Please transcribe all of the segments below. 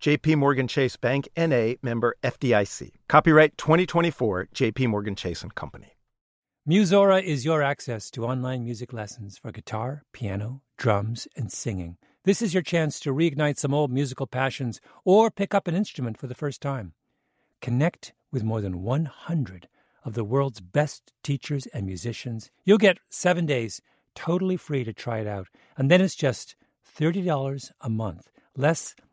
JP Morgan Chase Bank NA member FDIC. Copyright 2024 JP Morgan Chase and Company. Musora is your access to online music lessons for guitar, piano, drums, and singing. This is your chance to reignite some old musical passions or pick up an instrument for the first time. Connect with more than 100 of the world's best teachers and musicians. You'll get 7 days totally free to try it out. And then it's just $30 a month, less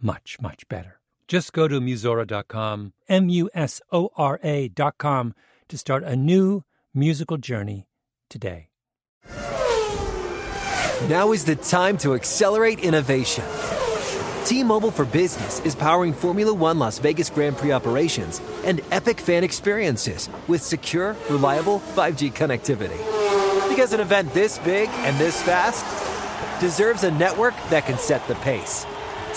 much, much better. Just go to Musora.com, M U S O R A.com, to start a new musical journey today. Now is the time to accelerate innovation. T Mobile for Business is powering Formula One Las Vegas Grand Prix operations and epic fan experiences with secure, reliable 5G connectivity. Because an event this big and this fast deserves a network that can set the pace.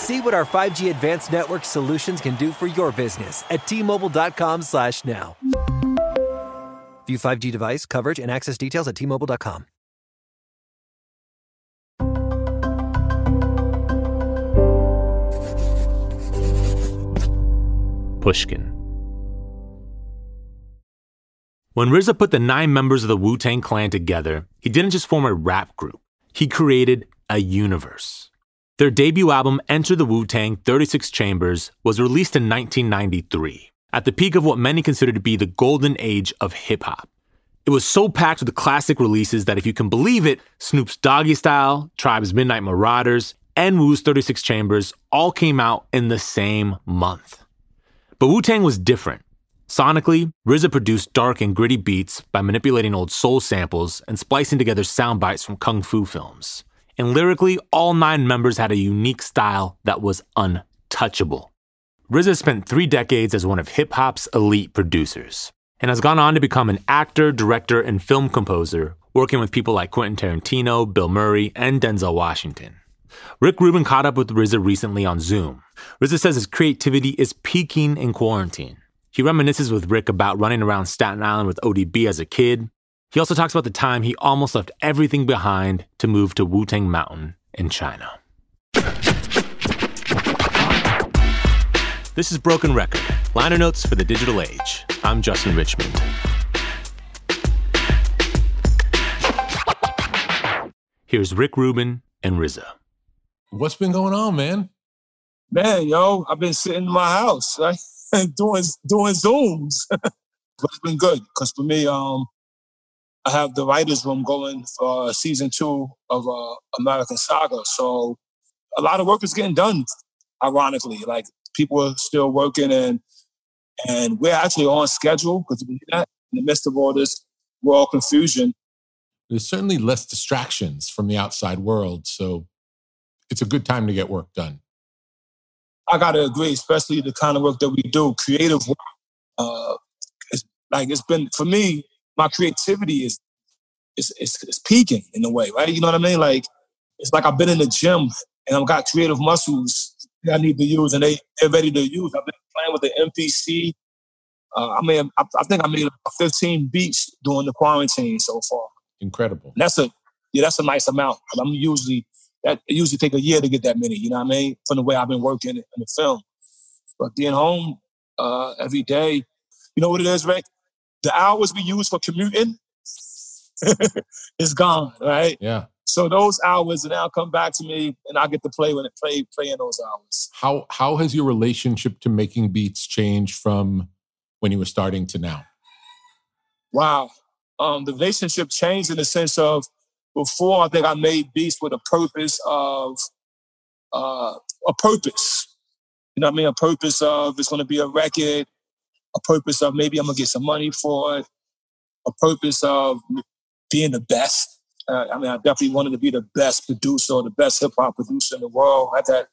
See what our 5G advanced network solutions can do for your business at T-Mobile.com slash now. View 5G device coverage and access details at T-Mobile.com. Pushkin. When RZA put the nine members of the Wu Tang Clan together, he didn't just form a rap group, he created a universe. Their debut album, Enter the Wu Tang 36 Chambers, was released in 1993, at the peak of what many consider to be the golden age of hip hop. It was so packed with classic releases that if you can believe it, Snoop's Doggy Style, Tribe's Midnight Marauders, and Wu's 36 Chambers all came out in the same month. But Wu Tang was different. Sonically, RZA produced dark and gritty beats by manipulating old soul samples and splicing together sound bites from kung fu films. And lyrically, all nine members had a unique style that was untouchable. RZA spent three decades as one of hip hop's elite producers and has gone on to become an actor, director, and film composer, working with people like Quentin Tarantino, Bill Murray, and Denzel Washington. Rick Rubin caught up with RZA recently on Zoom. RZA says his creativity is peaking in quarantine. He reminisces with Rick about running around Staten Island with ODB as a kid. He also talks about the time he almost left everything behind to move to Wu Tang Mountain in China. This is Broken Record, liner notes for the digital age. I'm Justin Richmond. Here's Rick Rubin and RZA. What's been going on, man? Man, yo, I've been sitting in my house, right? doing doing Zooms. but it's been good because for me, um, I have the writers' room going for season two of uh, American Saga. So a lot of work is getting done. Ironically, like people are still working, and and we're actually on schedule because we're in the midst of all this world confusion. There's certainly less distractions from the outside world, so it's a good time to get work done. I gotta agree, especially the kind of work that we do, creative work. Uh, it's like it's been for me. My creativity is is is peaking in a way, right? You know what I mean? Like it's like I've been in the gym and I've got creative muscles that I need to use, and they they're ready to use. I've been playing with the MPC. Uh, I mean, I, I think I made 15 beats during the quarantine so far. Incredible. And that's a yeah, that's a nice amount. I'm usually that it usually take a year to get that many. You know what I mean? From the way I've been working in the film, but being home uh, every day, you know what it is, Rick? The hours we use for commuting is gone, right? Yeah. So those hours now come back to me, and I get to play when it play play in those hours. How how has your relationship to making beats changed from when you were starting to now? Wow, um, the relationship changed in the sense of before I think I made beats with a purpose of uh, a purpose. You know what I mean? A purpose of it's going to be a record. A purpose of maybe I'm gonna get some money for it. A purpose of being the best uh, I mean, I definitely wanted to be the best producer or the best hip hop producer in the world. I had that,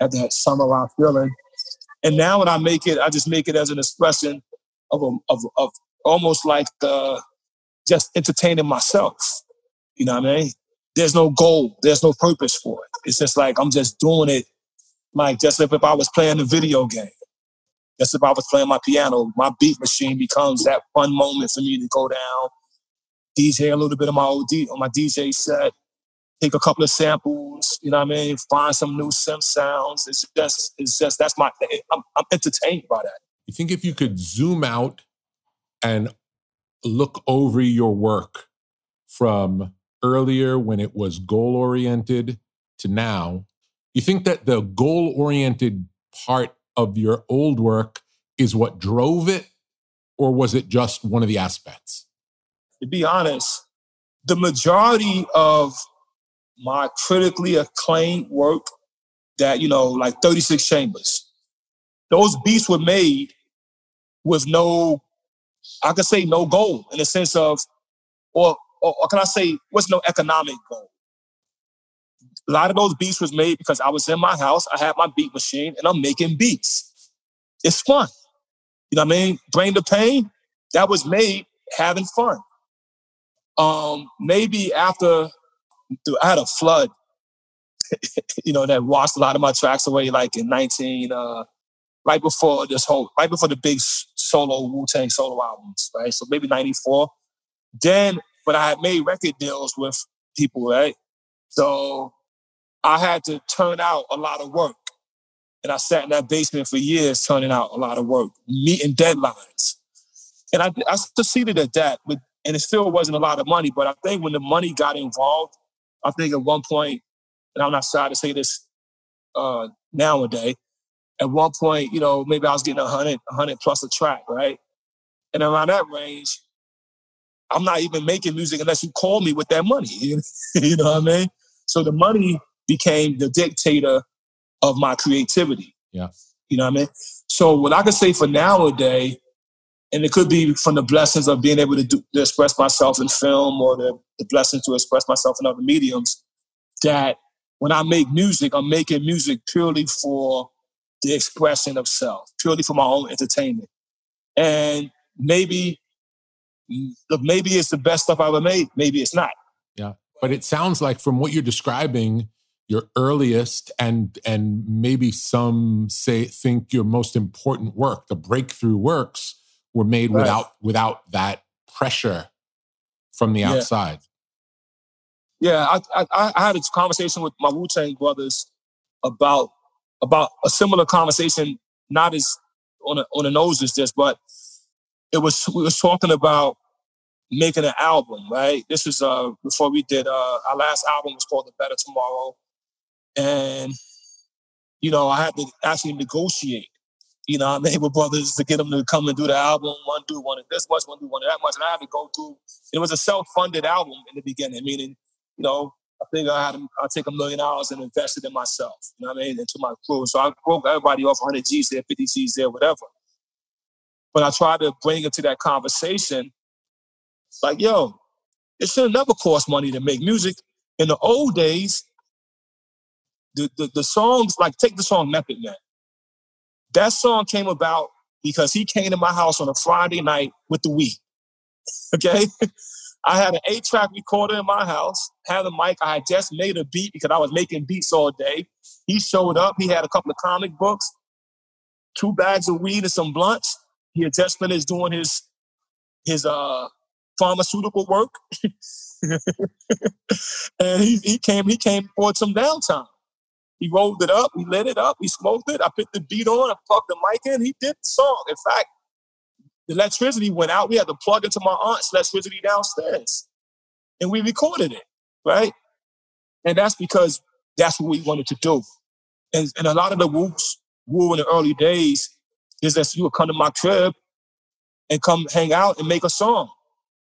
had that summer feeling. And now when I make it, I just make it as an expression of, a, of, of almost like uh, just entertaining myself. You know what I mean? There's no goal. There's no purpose for it. It's just like I'm just doing it like just if, if I was playing a video game. Just if I was playing my piano, my beat machine becomes that fun moment for me to go down DJ a little bit of my OD on my DJ set, take a couple of samples, you know what I mean? Find some new sim sounds. It's just, it's just, that's my, I'm, I'm entertained by that. You think if you could zoom out and look over your work from earlier when it was goal oriented to now, you think that the goal oriented part of your old work is what drove it, or was it just one of the aspects? to be honest, the majority of my critically acclaimed work that, you know, like 36 Chambers, those beats were made with no, I could say no goal in the sense of, or, or, or can I say, what's no economic goal? A lot of those beats was made because I was in my house, I had my beat machine, and I'm making beats. It's fun. You know what I mean? Bring the pain, that was made having fun. Um, maybe after I had a flood, you know, that washed a lot of my tracks away, like in 19, uh, right before this whole, right before the big solo Wu Tang solo albums, right? So maybe 94. Then, but I had made record deals with people, right? So I had to turn out a lot of work. And I sat in that basement for years turning out a lot of work, meeting deadlines. And I, I succeeded at that. But and it still wasn't a lot of money. But I think when the money got involved, I think at one point, and I'm not sorry to say this uh, nowadays, at one point, you know, maybe I was getting 100, 100 plus a track, right? And around that range, I'm not even making music unless you call me with that money. you know what I mean? So the money became the dictator of my creativity. Yeah. You know what I mean? So what I can say for nowadays, and it could be from the blessings of being able to, do, to express myself in film or the, the blessing to express myself in other mediums that when i make music i'm making music purely for the expression of self purely for my own entertainment and maybe maybe it's the best stuff i ever made maybe it's not yeah but it sounds like from what you're describing your earliest and and maybe some say think your most important work the breakthrough works were made right. without without that pressure from the outside. Yeah, I, I, I had a conversation with my Wu Tang brothers about about a similar conversation, not as on a, on the nose as this, but it was we was talking about making an album, right? This was uh before we did uh our last album was called The Better Tomorrow. And you know, I had to actually negotiate you know, I made with brothers to get them to come and do the album. One dude wanted this much, one dude wanted that much, and I had to go through. It was a self-funded album in the beginning, meaning, you know, I think I had to, I'd take a million dollars and invest it in myself. You know what I mean? Into my crew. So I broke everybody off 100 G's there, 50 G's there, whatever. But I tried to bring it to that conversation, like, yo, it should never cost money to make music. In the old days, the, the, the songs, like take the song Method Man. That song came about because he came to my house on a Friday night with the weed. Okay? I had an eight track recorder in my house, had a mic. I had just made a beat because I was making beats all day. He showed up. He had a couple of comic books, two bags of weed, and some blunts. He had just finished doing his his uh pharmaceutical work. and he, he came he came for some downtime. He rolled it up, he lit it up, he smoked it. I put the beat on, I plugged the mic in, he did the song. In fact, the electricity went out. We had to plug into my aunt's electricity downstairs. And we recorded it, right? And that's because that's what we wanted to do. And, and a lot of the whoops, woo in the early days, is that you would come to my crib and come hang out and make a song.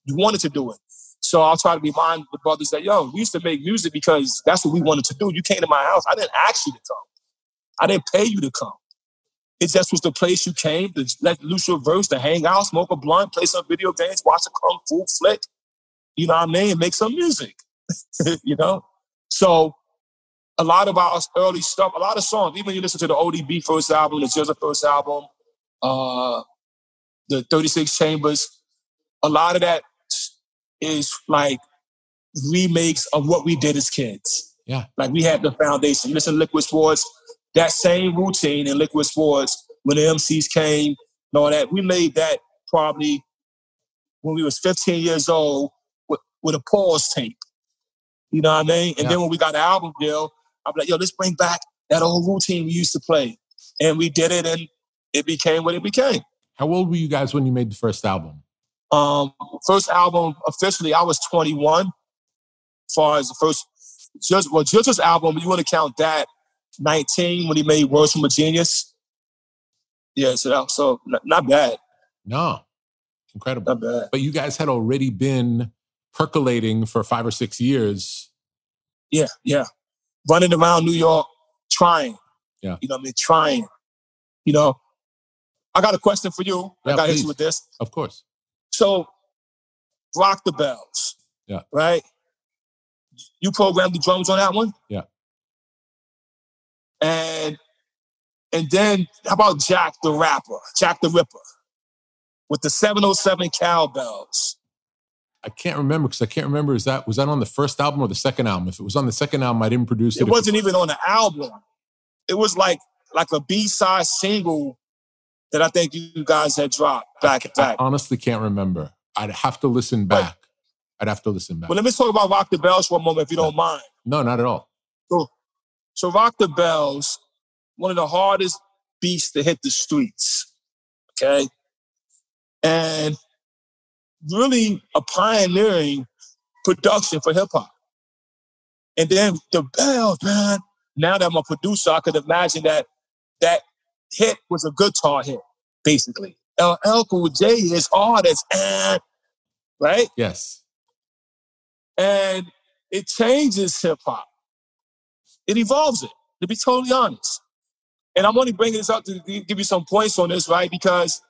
You wanted to do it. So I'll try to remind the brothers that, yo, we used to make music because that's what we wanted to do. You came to my house. I didn't ask you to come. I didn't pay you to come. It just was the place you came to let loose your verse, to hang out, smoke a blunt, play some video games, watch a kung fu flick, you know what I mean, make some music, you know? So a lot of our early stuff, a lot of songs, even you listen to the ODB first album, the first album, uh, the 36 Chambers, a lot of that is like remakes of what we did as kids. Yeah. Like we had the foundation. You listen to Liquid Swords, that same routine in Liquid Swords when the MCs came and all that, we made that probably when we was 15 years old with, with a pause tape. You know what I mean? And yeah. then when we got the album deal, I'm like, yo, let's bring back that old routine we used to play. And we did it and it became what it became. How old were you guys when you made the first album? Um, first album officially, I was 21. As far as the first, just well, just this album, you want to count that 19 when he made Words from a Genius. Yeah, so that, so not, not bad. No, incredible. Not bad. But you guys had already been percolating for five or six years. Yeah, yeah. Running around New York, trying. Yeah. You know what I mean? Trying. You know, I got a question for you. Yeah, I got hit you with this. Of course. So, Rock the Bells. Yeah. Right? You programmed the drums on that one? Yeah. And and then how about Jack the Rapper, Jack the Ripper, with the 707 cowbells? I can't remember because I can't remember. Is that was that on the first album or the second album? If it was on the second album, I didn't produce it. It wasn't even on the album. It was like like a B side single that I think you guys had dropped back. I, back. I honestly can't remember. I'd have to listen back. I'd have to listen back. Well, let me talk about Rock the Bells for a moment, if you don't mind. No, not at all. So, so Rock the Bells, one of the hardest beats to hit the streets. Okay. And really a pioneering production for hip hop. And then the bells, man. Now that I'm a producer, I could imagine that that hit was a guitar hit, basically. LL Cool J is artist, and right? Yes. And it changes hip hop. It evolves it, to be totally honest. And I'm only bringing this up to give you some points on this, right? Because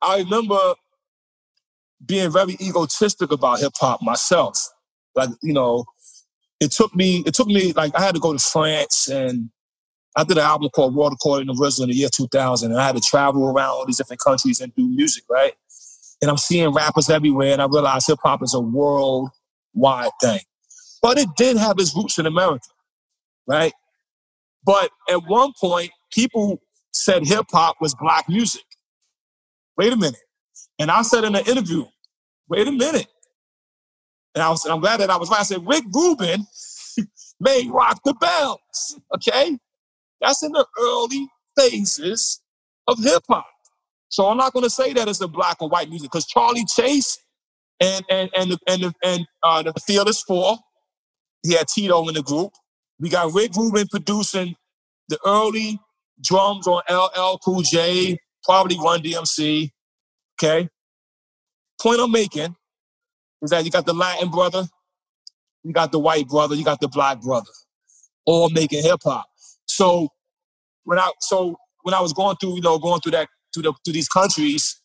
I remember being very egotistic about hip hop myself. Like, you know, it took me, it took me, like, I had to go to France and I did an album called Water Caught in the in the year 2000, and I had to travel around all these different countries and do music, right? And I'm seeing rappers everywhere, and I realized hip hop is a worldwide thing. But it did have its roots in America, right? But at one point, people said hip hop was black music. Wait a minute. And I said in an interview, wait a minute. And I was, I'm glad that I was right. I said, Rick Rubin made Rock the Bells, okay? That's in the early phases of hip hop. So I'm not going to say that it's a black or white music because Charlie Chase and and and and and uh, the Fearless Four, he had Tito in the group. We got Rick Rubin producing the early drums on LL Cool J, probably Run DMC. Okay. Point I'm making is that you got the Latin brother, you got the white brother, you got the black brother, all making hip hop. So when I so when I was going through, you know, going through that through the through these countries,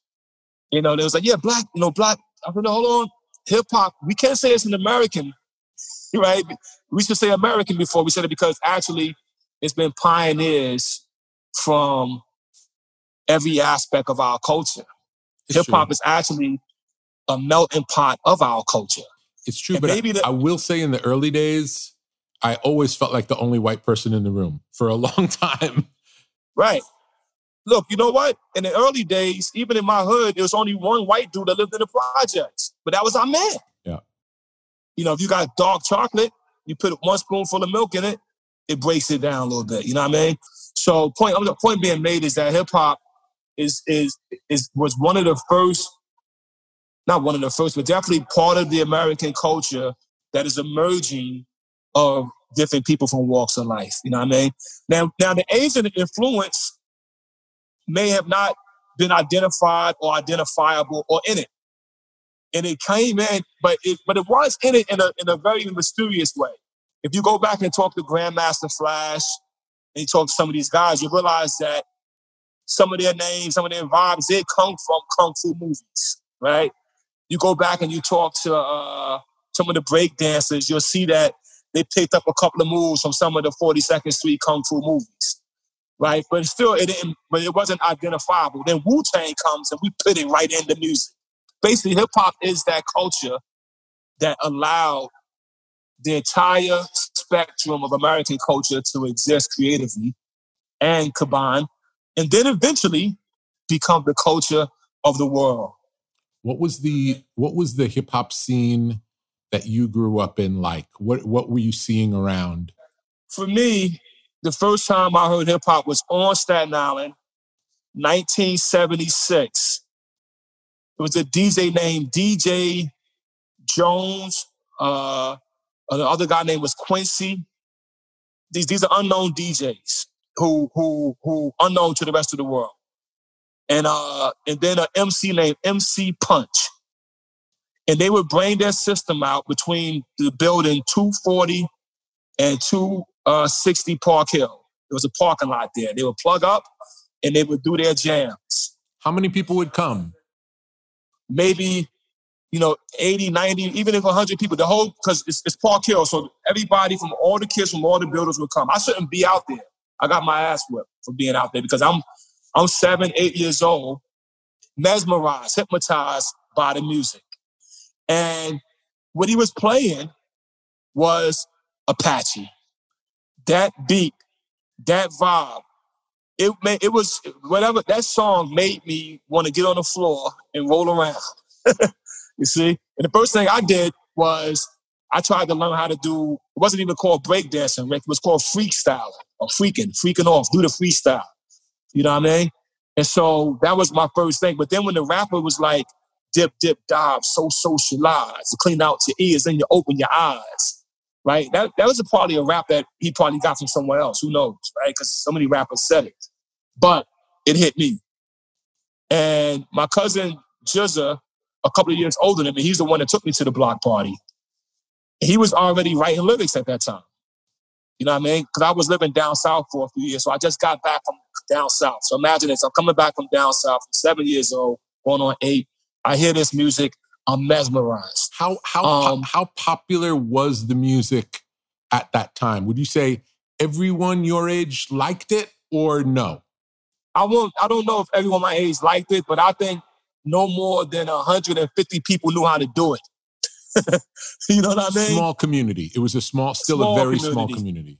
you know, they was like, yeah, black, you know, black. I said, no, hold on, hip hop. We can't say it's an American, right? We should say American before we said it because actually it's been pioneers from every aspect of our culture. Hip hop is actually a melting pot of our culture. It's true, and but maybe I, the, I will say in the early days, I always felt like the only white person in the room for a long time. Right. Look, you know what? In the early days, even in my hood, there was only one white dude that lived in the projects, but that was our man. Yeah. You know, if you got dark chocolate, you put one spoonful of milk in it, it breaks it down a little bit. You know what I mean? So, point the point being made is that hip hop is is is was one of the first, not one of the first, but definitely part of the American culture that is emerging of different people from walks of life. You know what I mean? Now, now the Asian influence may have not been identified or identifiable or in it. And it came in, but it but it was in it in a in a very mysterious way. If you go back and talk to Grandmaster Flash and you talk to some of these guys, you realize that some of their names, some of their vibes, they come from kung fu movies, right? You go back and you talk to uh, some of the break dancers, you'll see that they picked up a couple of moves from some of the 42nd Street Kung Fu movies, right? But still, it didn't, but it wasn't identifiable. Then Wu Tang comes and we put it right in the music. Basically, hip hop is that culture that allowed the entire spectrum of American culture to exist creatively and combine, and then eventually become the culture of the world. What was the what was the hip hop scene that you grew up in like? What what were you seeing around? For me, the first time I heard hip hop was on Staten Island, 1976. It was a DJ named DJ Jones. Uh, the other guy named was Quincy. These these are unknown DJs who who who unknown to the rest of the world. And uh and then an MC named MC Punch and they would bring their system out between the building 240 and 260 uh, Park Hill. There was a parking lot there. They would plug up and they would do their jams. How many people would come? Maybe, you know, 80, 90, even if 100 people. The whole, because it's, it's Park Hill, so everybody from all the kids from all the builders would come. I shouldn't be out there. I got my ass whipped for being out there because I'm, I'm seven, eight years old, mesmerized, hypnotized by the music. And what he was playing was Apache. That beat, that vibe, it made, it was whatever that song made me want to get on the floor and roll around. you see? And the first thing I did was I tried to learn how to do, it wasn't even called breakdancing, Rick. It was called freestyle or freaking, freaking off, do the freestyle. You know what I mean? And so that was my first thing. But then when the rapper was like, dip, dip, dive, so socialize, clean out your ears and you open your eyes, right? That, that was a probably a rap that he probably got from somewhere else. Who knows, right? Because so many rappers said it. But it hit me. And my cousin GZA, a couple of years older than me, he's the one that took me to the block party. He was already writing lyrics at that time. You know what I mean? Because I was living down south for a few years. So I just got back from down south. So imagine this. I'm coming back from down south, seven years old, going on eight. I hear this music, I'm mesmerized. How how um, how popular was the music at that time? Would you say everyone your age liked it or no? I won't. I don't know if everyone my age liked it, but I think no more than 150 people knew how to do it. you know what I mean? Small community. It was a small, still small a very community. small community.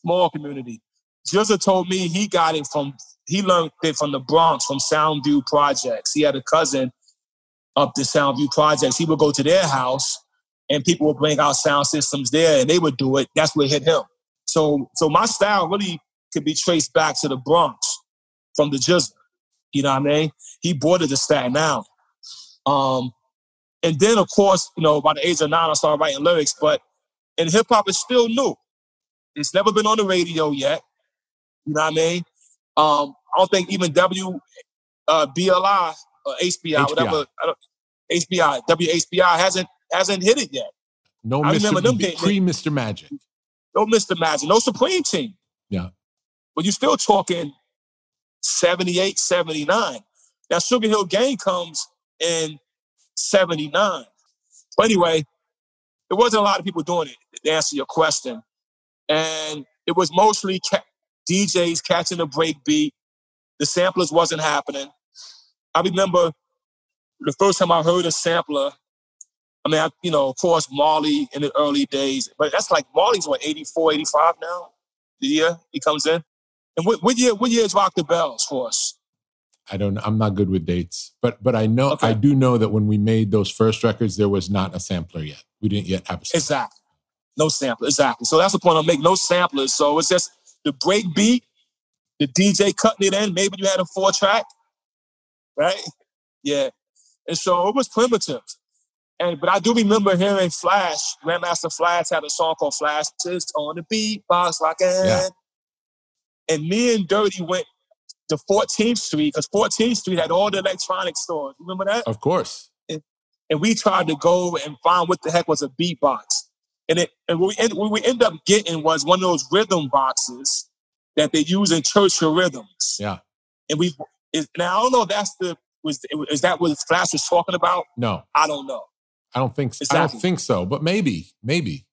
Small community. GZA told me he got it from, he learned it from the Bronx, from Soundview Projects. He had a cousin up the Soundview projects, he would go to their house and people would bring out sound systems there and they would do it. That's what hit him. So, so my style really could be traced back to the Bronx from the GZA. You know what I mean? He it to Staten Island. Um, and then, of course, you know, by the age of nine, I started writing lyrics, but and hip hop is still new. It's never been on the radio yet. You know what I mean? Um, I don't think even W uh, BLI Uh, or HBI, HBI. whatever. HBI, WHBI hasn't hasn't hit it yet. No, I Mr. remember them pre Mr. Magic. No Mr. Magic, no Supreme Team. Yeah. But you're still talking 78, 79. Now Sugar Hill Gang comes in 79. But anyway, there wasn't a lot of people doing it to answer your question. And it was mostly ca- DJs catching a break beat. The samplers wasn't happening. I remember the first time I heard a sampler. I mean, I, you know, of course, Marley in the early days, but that's like Marley's what 84, 85 now. The year he comes in, and what, what year? What year is Rock the Bells for us? I don't. I'm not good with dates, but but I know okay. I do know that when we made those first records, there was not a sampler yet. We didn't yet have a sampler. exactly no sampler exactly. So that's the point I'm making. No samplers. So it's just the break beat, the DJ cutting it in. Maybe you had a four track, right? Yeah. And so it was primitive. And but I do remember hearing Flash, Grandmaster Flash had a song called Flash just on the beatbox like yeah. And me and Dirty went to 14th Street because 14th Street had all the electronic stores. Remember that? Of course. And, and, we tried to go and find what the heck was a beatbox. And it and what we, end, what we ended up getting was one of those rhythm boxes that they use in church for rhythms. Yeah. And we now I don't know if that's the was is that what Flash was talking about? No. I don't know. I don't think so. Exactly. I don't think so, but maybe, maybe.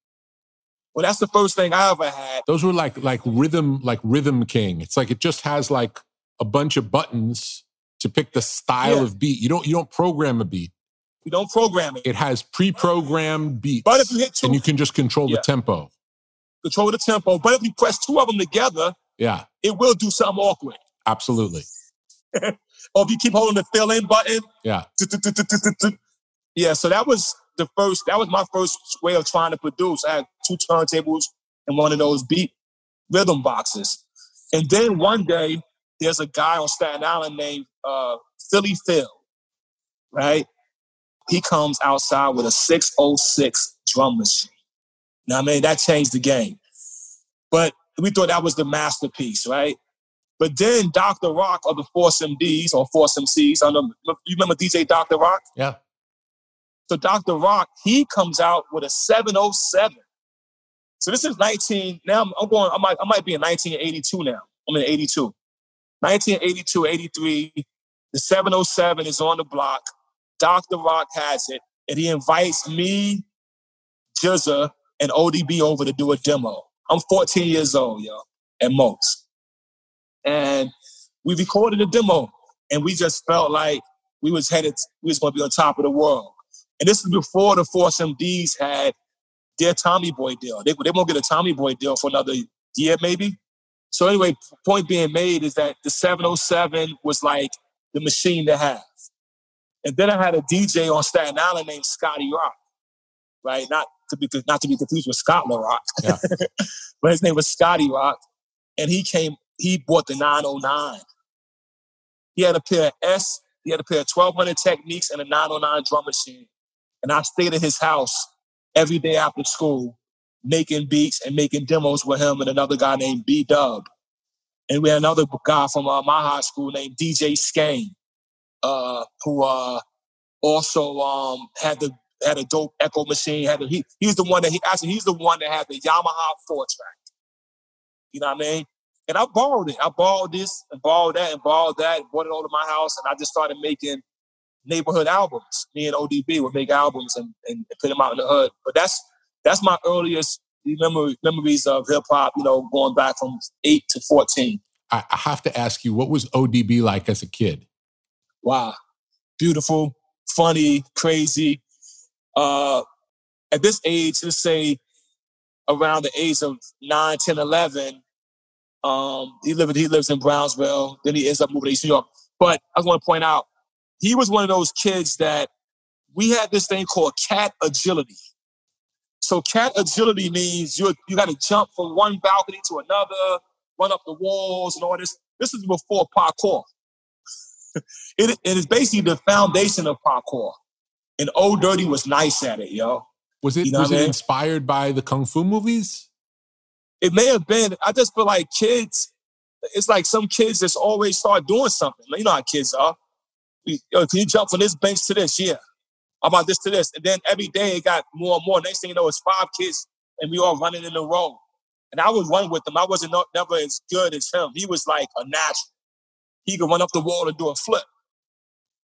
Well, that's the first thing I ever had. Those were like like rhythm, like Rhythm King. It's like it just has like a bunch of buttons to pick the style yeah. of beat. You don't you don't program a beat. You don't program it. It has pre-programmed beats. But if you hit two, and you can just control yeah. the tempo. Control the tempo. But if you press two of them together, yeah, it will do something awkward. Absolutely. or if you keep holding the fill in button, yeah, yeah. So that was the first. That was my first way of trying to produce. I had two turntables and one of those beat rhythm boxes. And then one day, there's a guy on Staten Island named uh, Philly Phil, right? He comes outside with a 606 drum machine. Now, I mean, that changed the game. But we thought that was the masterpiece, right? But then Dr. Rock of the Force MDs or Force MCs, I know, you remember DJ Dr. Rock? Yeah. So Dr. Rock, he comes out with a 707. So this is 19, now I'm going, I might, I might be in 1982 now. I'm in 82. 1982, 83, the 707 is on the block. Dr. Rock has it, and he invites me, GZA, and ODB over to do a demo. I'm 14 years old, yo, at most and we recorded a demo, and we just felt like we was headed, we was going to be on top of the world. And this is before the Force MDs had their Tommy Boy deal. They, they won't get a Tommy Boy deal for another year, maybe. So anyway, point being made is that the 707 was like the machine to have. And then I had a DJ on Staten Island named Scotty Rock, right? Not to be not to be confused with Scott Rock, yeah. but his name was Scotty Rock, and he came he bought the 909. He had a pair of S, he had a pair of 1200 Technics and a 909 drum machine. And I stayed at his house every day after school, making beats and making demos with him and another guy named B Dub. And we had another guy from uh, my high school named DJ Skane, uh, who uh, also um, had the had a dope echo machine. Had a, he he's the one that he actually he's the one that had the Yamaha four track. You know what I mean? And I borrowed it. I borrowed this and borrowed that and borrowed that, and brought it all to my house, and I just started making neighborhood albums. Me and ODB would make albums and, and put them out in the hood. But that's that's my earliest memory, memories of hip hop, you know, going back from eight to 14. I have to ask you, what was ODB like as a kid? Wow. Beautiful, funny, crazy. Uh, at this age, let's say around the age of 9, 10, 11, um, he lived he lives in Brownsville. Then he ends up moving to East New York. But I want to point out, he was one of those kids that we had this thing called cat agility. So cat agility means you you got to jump from one balcony to another, run up the walls and all this. This is before parkour. it, it is basically the foundation of parkour. And Old Dirty was nice at it, yo. Was it you know was it mean? inspired by the kung fu movies? It may have been. I just feel like kids. It's like some kids just always start doing something. You know how kids are. You know, can you jump from this bench to this? Yeah. How about this to this? And then every day it got more and more. Next thing you know, it's five kids, and we all running in a row. And I would run with them. I wasn't never as good as him. He was like a natural. He could run up the wall and do a flip.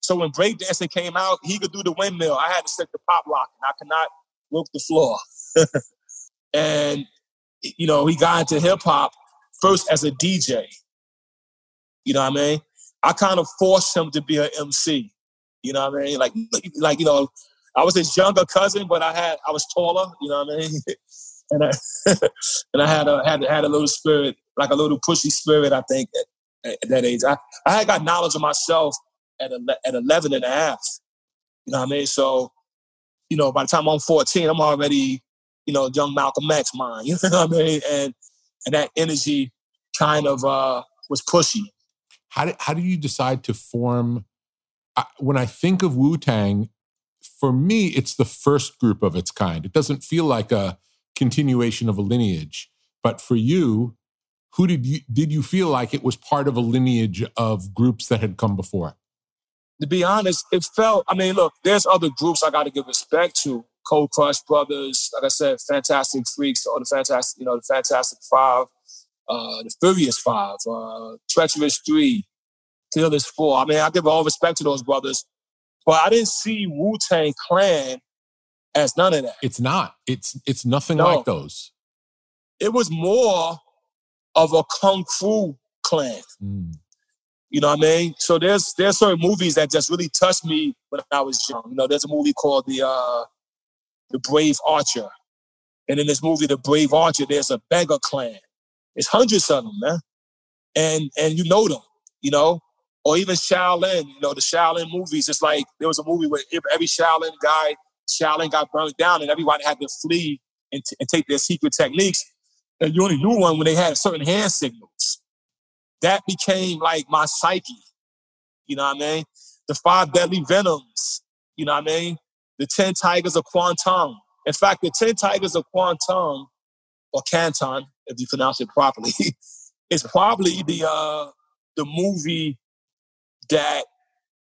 So when breakdancing came out, he could do the windmill. I had to set the pop lock, and I could not work the floor. and you know, he got into hip hop first as a DJ. You know what I mean? I kind of forced him to be an MC. You know what I mean? Like, like you know, I was his younger cousin, but I had I was taller. You know what I mean? and I and I had a had had a little spirit, like a little pushy spirit. I think at, at that age, I I had got knowledge of myself at at 11 and a half. You know what I mean? So, you know, by the time I'm 14, I'm already you know, young Malcolm X mind. You know what I mean? And and that energy kind of uh, was pushy. How do, how do you decide to form? Uh, when I think of Wu Tang, for me, it's the first group of its kind. It doesn't feel like a continuation of a lineage. But for you, who did you did you feel like it was part of a lineage of groups that had come before? To be honest, it felt. I mean, look, there's other groups I got to give respect to. Cold Crush Brothers, like I said, Fantastic Freaks, or the Fantastic, you know, the Fantastic Five, uh, the Furious Five, uh, Treacherous Three, Fearless Four. I mean, I give all respect to those brothers, but I didn't see Wu Tang Clan as none of that. It's not. It's it's nothing no. like those. It was more of a kung fu clan. Mm. You know what I mean? So there's there's certain movies that just really touched me when I was young. You know, there's a movie called the uh, the Brave Archer, and in this movie, the Brave Archer, there's a beggar clan. It's hundreds of them, man, and and you know them, you know, or even Shaolin. You know, the Shaolin movies. It's like there was a movie where every Shaolin guy, Shaolin got burned down, and everyone had to flee and, t- and take their secret techniques and you only knew one when they had certain hand signals. That became like my psyche. You know what I mean? The five deadly venoms. You know what I mean? The ten tigers of Kwangtung. In fact, the ten tigers of Kwangtung, or Canton, if you pronounce it properly, is probably the uh, the movie that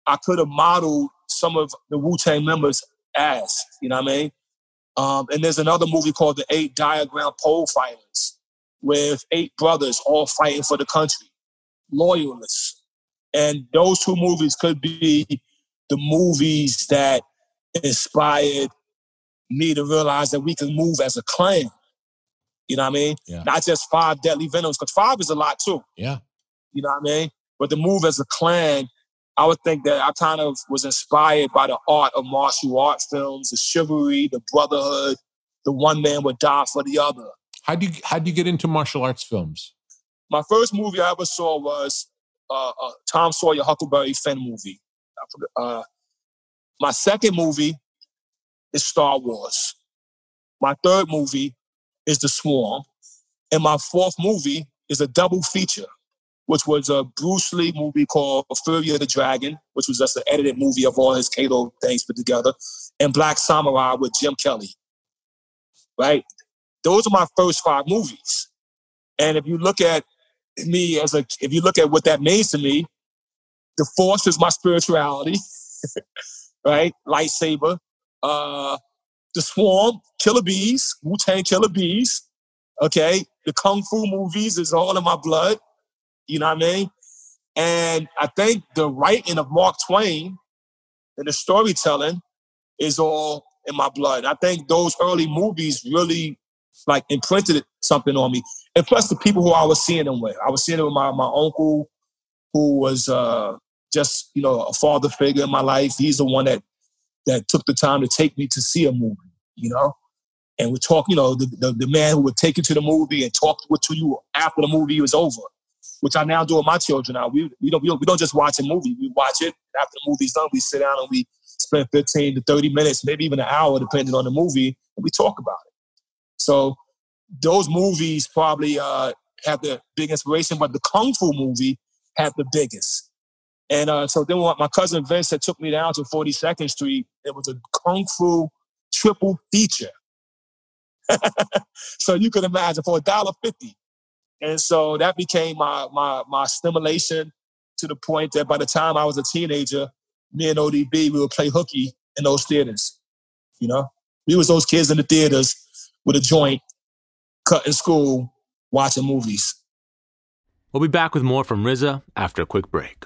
I could have modeled some of the Wu Tang members as. You know what I mean? Um, and there's another movie called The Eight Diagram Pole Fighters, with eight brothers all fighting for the country, loyalists. And those two movies could be the movies that inspired me to realize that we can move as a clan. You know what I mean? Yeah. Not just five deadly venoms, because five is a lot too. Yeah. You know what I mean? But to move as a clan I would think that I kind of was inspired by the art of martial art films, the chivalry, the brotherhood, the one man would die for the other. How do you how do you get into martial arts films? My first movie I ever saw was uh, uh, Tom Sawyer Huckleberry Finn movie. Uh, my second movie is Star Wars. My third movie is The Swarm, and my fourth movie is a double feature which was a Bruce Lee movie called Fury of the Dragon, which was just an edited movie of all his Kato things put together, and Black Samurai with Jim Kelly. Right? Those are my first five movies. And if you look at me as a, if you look at what that means to me, the Force is my spirituality, right? Lightsaber. Uh, the Swarm, Killer Bees, Wu Tang Killer Bees. Okay, the Kung Fu movies is all in my blood. You know what I mean? And I think the writing of Mark Twain and the storytelling is all in my blood. I think those early movies really like imprinted something on me. And plus the people who I was seeing them with. I was seeing them with my, my uncle who was uh, just, you know, a father figure in my life. He's the one that that took the time to take me to see a movie, you know? And we talk, you know, the, the, the man who would take you to the movie and talk to you after the movie was over which I now do with my children. Now we we don't we don't, we don't just watch a movie. We watch it after the movie's done. We sit down and we spend 15 to 30 minutes, maybe even an hour, depending on the movie, and we talk about it. So those movies probably uh, have the big inspiration, but the kung fu movie had the biggest. And uh, so then my cousin Vince had took me down to 42nd Street. It was a kung fu triple feature. so you can imagine for a dollar fifty, and so that became my my my stimulation to the point that by the time I was a teenager, me and ODB we would play hooky in those theaters. You know, we was those kids in the theaters with a joint, cutting school, watching movies. We'll be back with more from RZA after a quick break.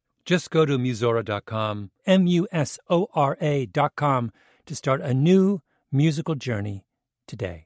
Just go to Musora.com, M U S O R A.com, to start a new musical journey today.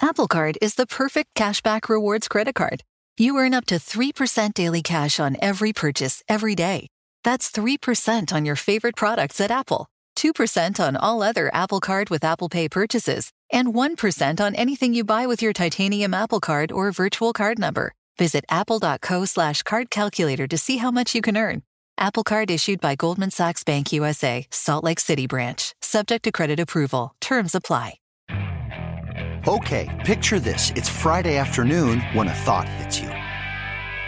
Apple Card is the perfect cashback rewards credit card. You earn up to 3% daily cash on every purchase every day. That's 3% on your favorite products at Apple, 2% on all other Apple Card with Apple Pay purchases, and 1% on anything you buy with your titanium Apple Card or virtual card number. Visit apple.co slash card calculator to see how much you can earn. Apple Card issued by Goldman Sachs Bank USA, Salt Lake City branch. Subject to credit approval. Terms apply. Okay, picture this. It's Friday afternoon when a thought hits you.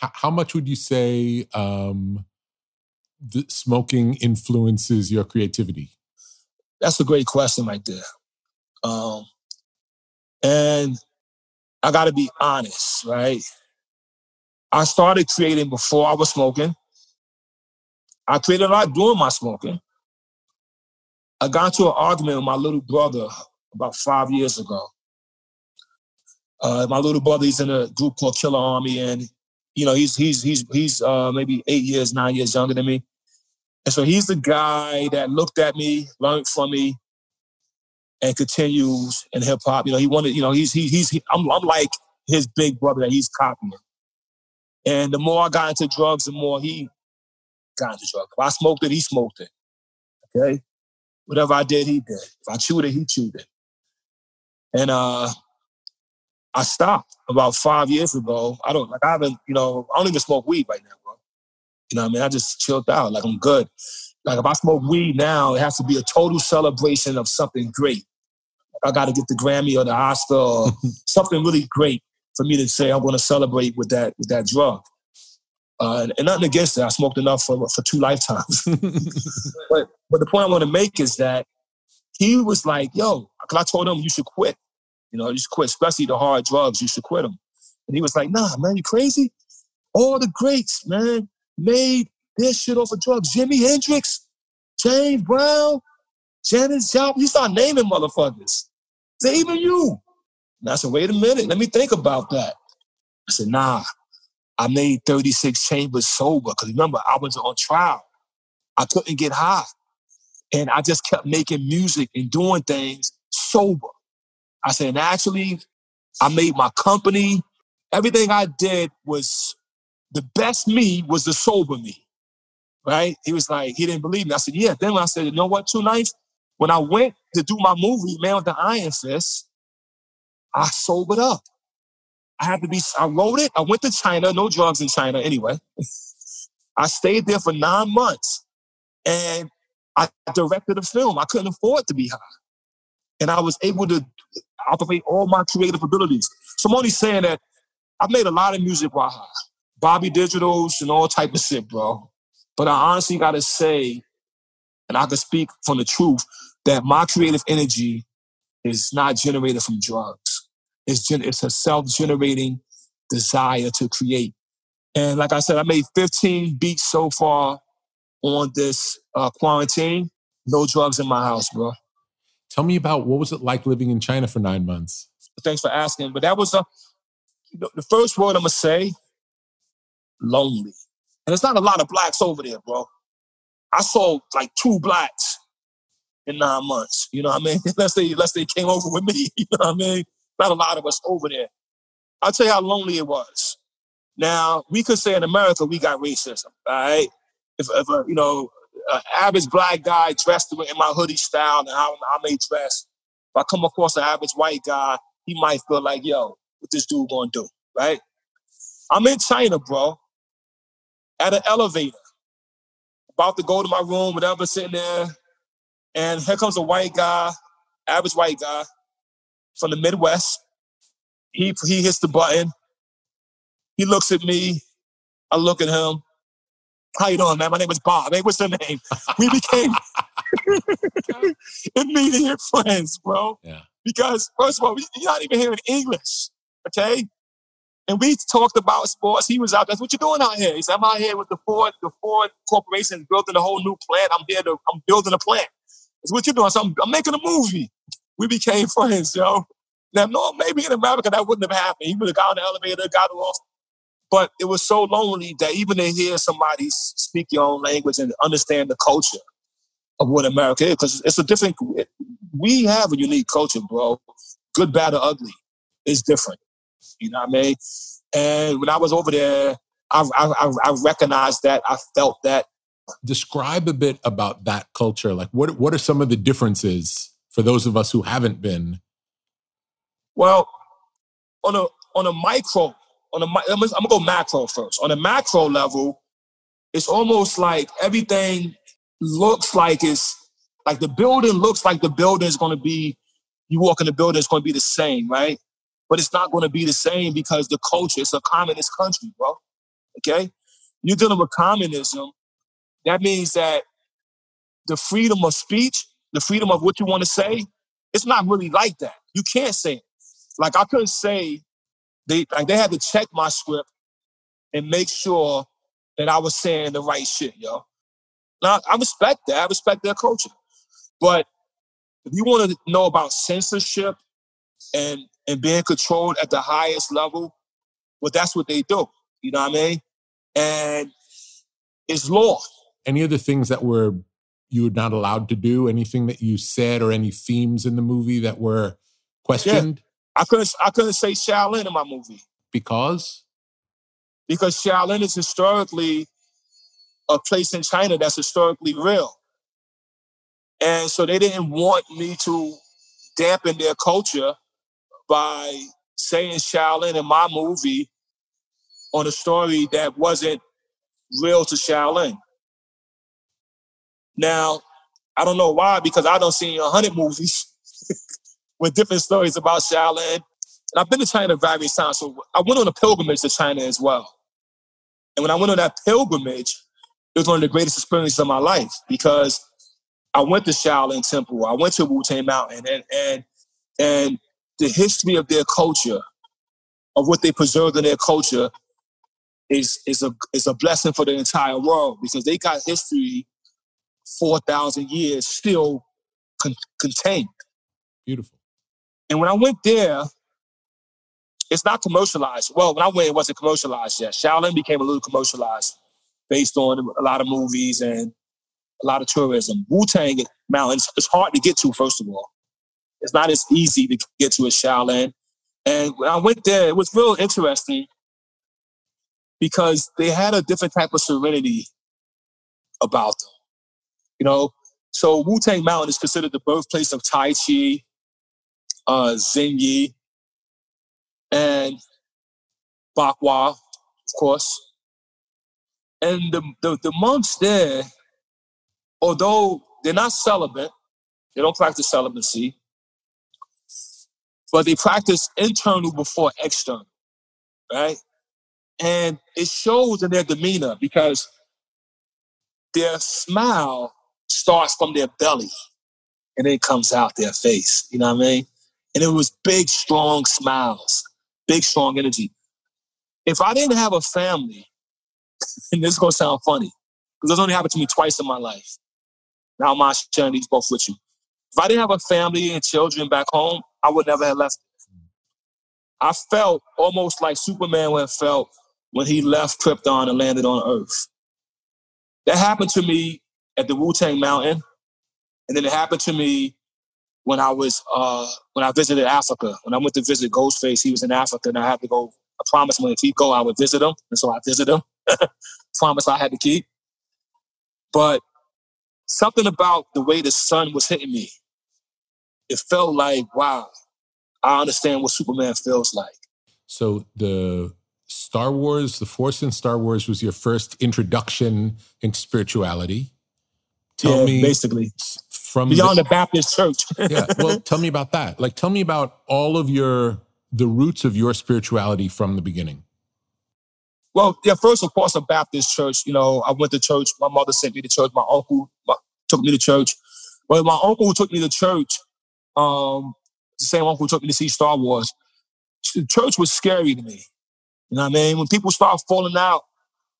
How, much would you say um, the smoking influences your creativity? That's a great question right there. Um, and I got to be honest, right? I started creating before I was smoking. I created a lot during my smoking. I got into an argument with my little brother about five years ago. Uh, my little brother, he's in a group called Killarmy, and you know he's he's he's he's uh, maybe eight years, nine years younger than me. And so he's the guy that looked at me, learned from me, and continues in hip hop. You know, he wanted, you know, he's he, he's he, I'm I'm like his big brother that he's copying. And the more I got into drugs, the more he got into drugs. If I smoked it, he smoked it. Okay? Whatever I did, he did. If I chewed it, he chewed it. And uh I stopped about five years ago. I don't like I haven't, you know, I don't even smoke weed right now, bro. You know what I mean? I just chilled out. Like I'm good. Like if I smoke weed now, it has to be a total celebration of something great. I gotta get the Grammy or the Oscar or something really great for me to say I'm going to celebrate with that with that drug. Uh, and, and, nothing against it. I smoked enough for for two lifetimes. but but the point I want to make is that he was like, "Yo," because I told him you should quit. You know, you should quit, especially the hard drugs. You should quit them. And he was like, "Nah, man, you crazy? All the greats, man, made their shit off of drugs. Jimi Hendrix, James Brown, Janis Joplin. You start naming motherfuckers. Say even you. And I said, wait a minute, let me think about that. I said, nah, I made 36 chambers sober. Because remember, I was on trial. I couldn't get high. And I just kept making music and doing things sober. I said, actually, I made my company. Everything I did was the best me was the sober me. Right? He was like, he didn't believe me. I said, yeah. Then when I said, you know what, two nights? When I went to do my movie, Man with the Iron Fist, I sobered up. I had to be, I wrote it. I went to China, no drugs in China anyway. I stayed there for nine months and I directed a film. I couldn't afford to be high. And I was able to operate all my creative abilities. So I'm only saying that I've made a lot of music while high. Bobby Digitals and all type of shit, bro. But I honestly gotta say, and I can speak from the truth, that my creative energy is not generated from drugs. It's, gen- it's a self-generating desire to create. And like I said, I made 15 beats so far on this uh, quarantine. No drugs in my house, bro. Tell me about what was it like living in China for nine months? Thanks for asking. But that was a, you know, the first word I'm gonna say, lonely. And it's not a lot of blacks over there, bro. I saw like two blacks in nine months. You know what I mean? Unless they unless they came over with me. You know what I mean? Not a lot of us over there. I'll tell you how lonely it was. Now, we could say in America, we got racism, all right? If, if a, you know, an average black guy dressed in my hoodie style and how I may dress, if I come across an average white guy, he might feel like, yo, what this dude gonna do, right? I'm in China, bro, at an elevator, about to go to my room, whatever, sitting there, and here comes a white guy, average white guy, from the Midwest. He he hits the button. He looks at me. I look at him. How you doing, man? My name is Bob. Hey, what's your name? We became immediate friends, bro. Yeah. Because first of all, you're not even hearing English, okay? And we talked about sports. He was out. That's what you're doing out here. He said, "I'm out here with the Ford, the Ford Corporation building a whole new plant. I'm here to, I'm building a plant. That's what you're doing. So I'm, I'm making a movie. We became friends, yo. Now, no, maybe in America that wouldn't have happened. He would have got on the elevator, got off. But it was so lonely that even to hear somebody speak your own language and understand the culture of what America is, because it's a different. We have a unique culture, bro. Good, bad, or ugly. It's different. You know what I mean? And when I was over there, I, I, I recognized that. I felt that. Describe a bit about that culture. Like, what what are some of the differences for those of us who haven't been? Well, on a on a micro, on a I'm gonna go macro first. On a macro level, it's almost like everything looks like it's like the building looks like the building is to be. You walk in the building, it's to be the same, right? but it's not to be the same because the culture, it's a communist country, bro. Okay? You're dealing with communism. That means that the freedom of speech, the freedom of what you want to say, it's not really like that. You can't say it. Like I couldn't say they like they had to check my script and make sure that I was saying the right shit, yo. Now I respect that. I respect their culture. But if you want to know about censorship and and being controlled at the highest level, well, that's what they do. You know what I mean? And it's law. Any of the things that were you were not allowed to do? Anything that you said or any themes in the movie that were questioned? Yeah. I couldn't I couldn't say Shaolin in my movie. Because? Because Shaolin is historically a place in China that's historically real. And so they didn't want me to dampen their culture by saying Shaolin in my movie on a story that wasn't real to Shaolin. Now, I don't know why, because I don't see a hundred movies with different stories about Shaolin. And I've been to China various times, so I went on a pilgrimage to China as well. And when I went on that pilgrimage, it was one of the greatest experiences of my life because I went to Shaolin Temple, I went to Wu Tang Mountain, and and and the history of their culture, of what they preserved in their culture, is is a is a blessing for the entire world because they got history four thousand years still con- contained. Beautiful. And when I went there, it's not commercialized. Well, when I went, it wasn't commercialized yet. Shaolin became a little commercialized based on a lot of movies and a lot of tourism. Wu Tang Mountains it's hard to get to, first of all. It's not as easy to get to a Shaolin. And when I went there, it was real interesting because they had a different type of serenity about them. You know, so Wu Tang Mountain is considered the birthplace of Tai Chi, uh, Xing Yi, and Bagua, of course. And the, the, the monks there, although they're not celibate, they don't practice celibacy, but they practice internal before external, right? And it shows in their demeanor because their smile starts from their belly and it comes out their face. You know what I mean? And it was big, strong smiles, big, strong energy. If I didn't have a family, and this is gonna sound funny, because this only happened to me twice in my life. Now I'm sharing these both with you. If I didn't have a family and children back home, I would never have left. I felt almost like Superman would have felt when he left Krypton and landed on Earth. That happened to me at the Wu Tang Mountain, and then it happened to me when I was uh, when I visited Africa. When I went to visit Ghostface, he was in Africa, and I had to go. I promised him if he go, I would visit him, and so I visited him. Promise I had to keep. But something about the way the sun was hitting me it felt like, wow, I understand what Superman feels like. So the Star Wars, the Force in Star Wars was your first introduction into spirituality. Tell yeah, me basically from beyond the, Baptist church. yeah. Well, tell me about that. Like, tell me about all of your the roots of your spirituality from the beginning. Well, yeah. First, of course, a Baptist church. You know, I went to church. My mother sent me to church. My uncle my, took me to church. Well, my uncle who took me to church, um, the same uncle who took me to see Star Wars. Church was scary to me. You know what I mean? When people start falling out,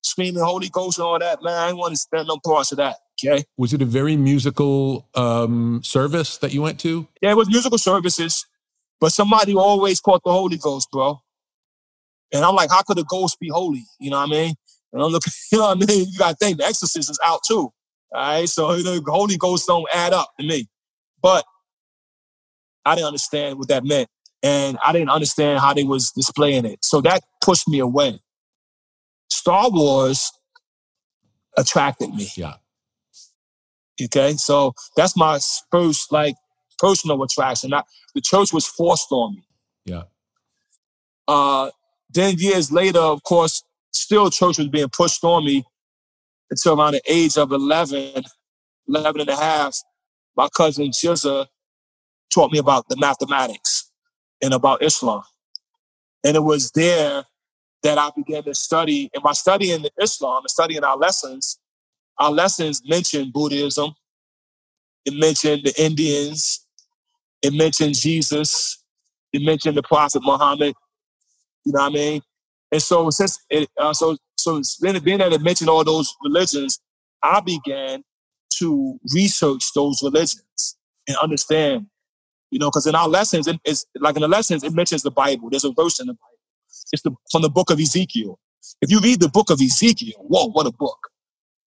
screaming Holy Ghost and all that, man, I didn't want to stand no parts of that. Okay. Was it a very musical um, service that you went to? Yeah, it was musical services, but somebody always caught the Holy Ghost, bro. And I'm like, how could a ghost be holy? You know what I mean? And I'm looking, you know what I mean? You got to think the exorcist is out too. All right. So, you know, the Holy Ghost don't add up to me. But I didn't understand what that meant. And I didn't understand how they was displaying it. So that pushed me away. Star Wars attracted me. Yeah. Okay. So that's my first like personal attraction. I, the church was forced on me. Yeah. Uh then years later, of course, still church was being pushed on me until around the age of 11, 11 and a half. My cousin GZA taught me about the mathematics and about Islam. And it was there that I began to study. And by studying the Islam and studying our lessons, our lessons mention Buddhism, it mentioned the Indians, it mentioned Jesus, it mentioned the Prophet Muhammad. You know what I mean? And so since it, uh, so so being, being that it mentioned all those religions, I began to research those religions and understand. You know, because in our lessons, it, it's like in the lessons, it mentions the Bible. There's a verse in the Bible. It's the, from the book of Ezekiel. If you read the book of Ezekiel, whoa, what a book.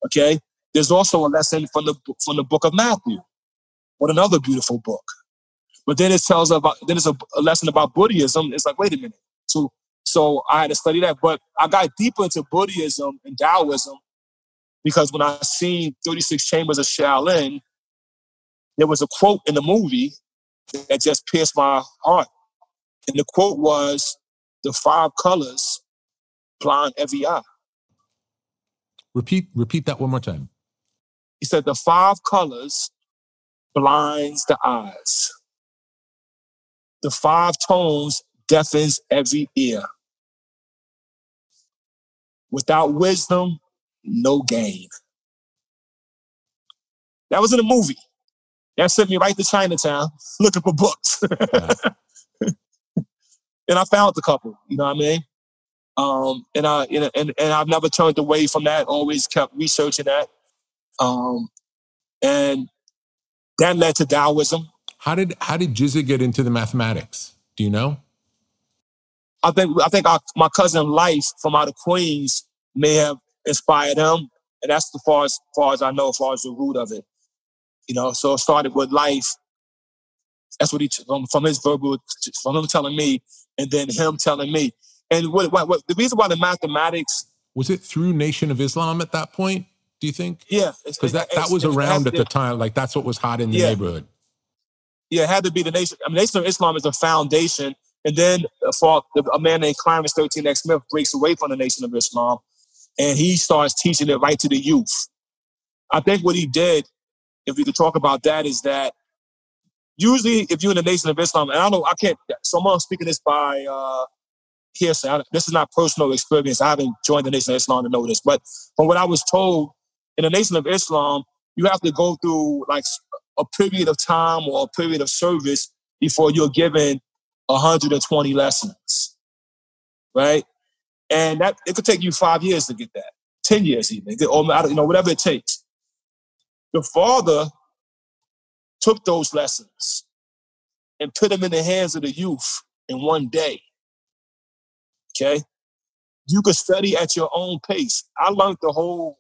Okay. There's also a lesson from the, from the book of Matthew. What another beautiful book. But then it tells about, then it's a, a lesson about Buddhism. It's like, wait a minute. So, so I had to study that. But I got deeper into Buddhism and Taoism because when I seen 36 Chambers of Shaolin, there was a quote in the movie that just pierced my heart. And the quote was, the five colors blind every eye. Repeat, repeat that one more time. He said the five colors blinds the eyes. The five tones deafens every ear. Without wisdom, no gain. That was in a movie. That sent me right to Chinatown looking for books. and I found the couple. You know what I mean? Um, and I and, and and I've never turned away from that. Always kept researching that, um, and that led to Taoism. How did how did GZA get into the mathematics? Do you know? I think I think our, my cousin Life from out of Queens may have inspired him, and that's the far as far as I know, as far as the root of it. You know, so it started with Life. That's what he from, from his verbal from him telling me and then him telling me. And what, what, what the reason why the mathematics was it through Nation of Islam at that point? Do you think? Yeah, because that, that was around at the time. Like that's what was hot in the yeah. neighborhood. Yeah, it had to be the nation. I mean, Nation of Islam is a foundation, and then for a man named Clarence 13X Smith breaks away from the Nation of Islam, and he starts teaching it right to the youth. I think what he did, if we could talk about that, is that usually if you're in the Nation of Islam, and I don't know, I can't, so I'm speaking this by uh, hearsay. This is not personal experience. I haven't joined the Nation of Islam to know this, but from what I was told, in the Nation of Islam, you have to go through like a period of time or a period of service before you're given 120 lessons, right? And that it could take you five years to get that, 10 years even, or you know, whatever it takes. The father took those lessons and put them in the hands of the youth in one day. Okay? You could study at your own pace. I learned the whole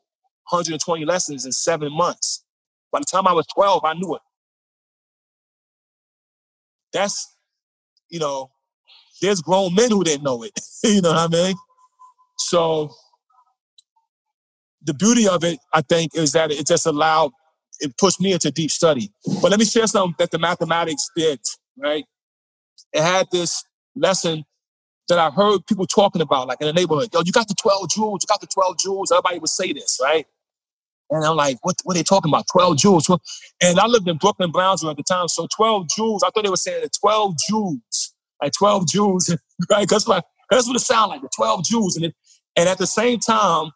120 lessons in seven months. By the time I was 12, I knew it. That's, you know, there's grown men who didn't know it. you know what I mean? So the beauty of it, I think, is that it just allowed it pushed me into deep study. But let me share something that the mathematics did, right? It had this lesson that I heard people talking about, like in the neighborhood. Yo, you got the 12 jewels, you got the 12 jewels. Everybody would say this, right? And I'm like, what, what are they talking about? 12 jewels. And I lived in Brooklyn, Brownsville at the time. So 12 jewels, I thought they were saying the 12 jewels, like 12 jewels, right? Because that's what it sounded like, the 12 jewels. And, it, and at the same time,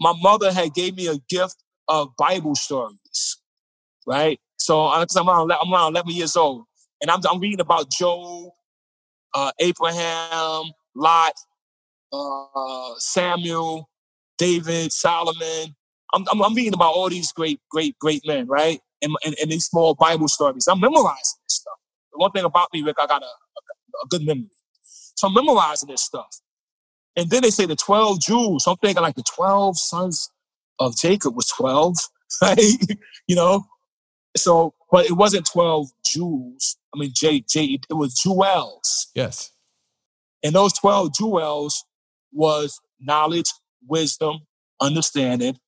my mother had gave me a gift of Bible stories, right? So uh, I'm around, I'm around 11 years old. And I'm, I'm reading about Job, uh, Abraham, Lot, uh, Samuel, David, Solomon. I'm, I'm, I'm, reading about all these great, great, great men, right? And, and, and, these small Bible stories. I'm memorizing this stuff. The one thing about me, Rick, I got a, a, a good memory. So I'm memorizing this stuff. And then they say the 12 Jews. So I'm thinking like the 12 sons of Jacob was 12, right? you know? So, but it wasn't 12 Jews. I mean, J, J, it was jewels. Yes. And those 12 jewels was knowledge, wisdom, understanding,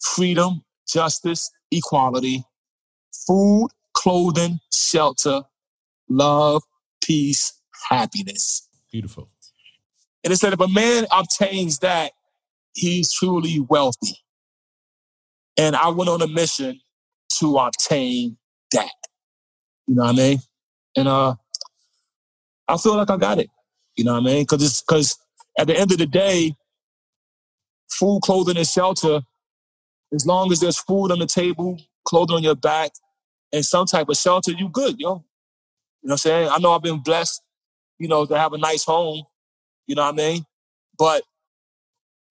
freedom, justice, equality, food, clothing, shelter, love, peace, happiness. Beautiful. And it said if a man obtains that, he's truly wealthy. And I went on a mission to obtain that. You know what I mean? And uh I feel like I got it. You know what I mean? Because it's because at the end of the day, food, clothing, and shelter, as long as there's food on the table, clothing on your back, and some type of shelter, you good, yo. You know what I'm saying? I know I've been blessed, you know, to have a nice home. You know what I mean? But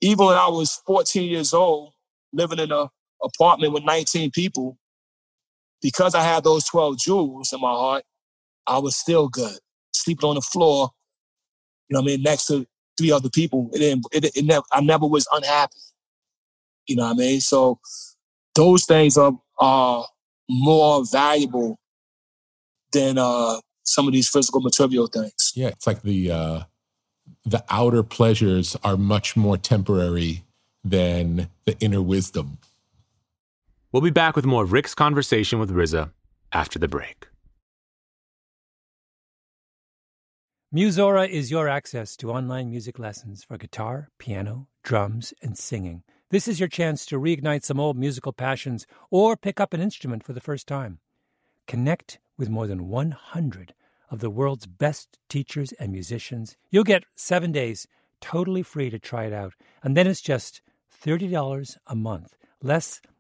even when I was 14 years old, living in an apartment with 19 people, because I had those 12 jewels in my heart, I was still good. Sleeping on the floor, you know what I mean, next to three other people. It didn't, it, it never, I never was unhappy. You know what I mean? So those things are, are more valuable than uh, some of these physical material things. Yeah, it's like the uh, the outer pleasures are much more temporary than the inner wisdom. We'll be back with more of Rick's conversation with RZA after the break. Musora is your access to online music lessons for guitar, piano, drums, and singing. This is your chance to reignite some old musical passions or pick up an instrument for the first time. Connect with more than 100 of the world's best teachers and musicians. You'll get seven days totally free to try it out, and then it's just $30 a month, less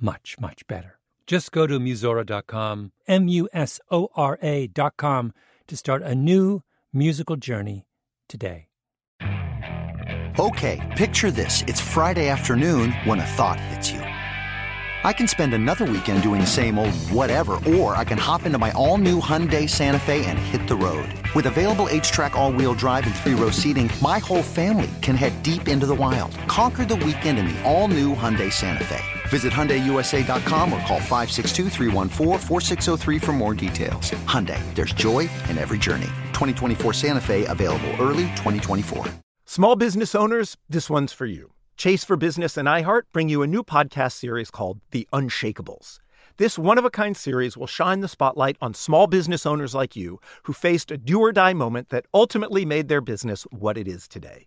much, much better. Just go to Musora.com, M U S O R A.com, to start a new musical journey today. Okay, picture this. It's Friday afternoon when a thought hits you. I can spend another weekend doing the same old whatever, or I can hop into my all new Hyundai Santa Fe and hit the road. With available HTRAC, all wheel drive, and three row seating, my whole family can head deep into the wild. Conquer the weekend in the all new Hyundai Santa Fe. Visit HyundaiUSA.com or call 562 for more details. Hyundai, there's joy in every journey. 2024 Santa Fe, available early 2024. Small business owners, this one's for you. Chase for Business and iHeart bring you a new podcast series called The Unshakables. This one of a kind series will shine the spotlight on small business owners like you who faced a do or die moment that ultimately made their business what it is today.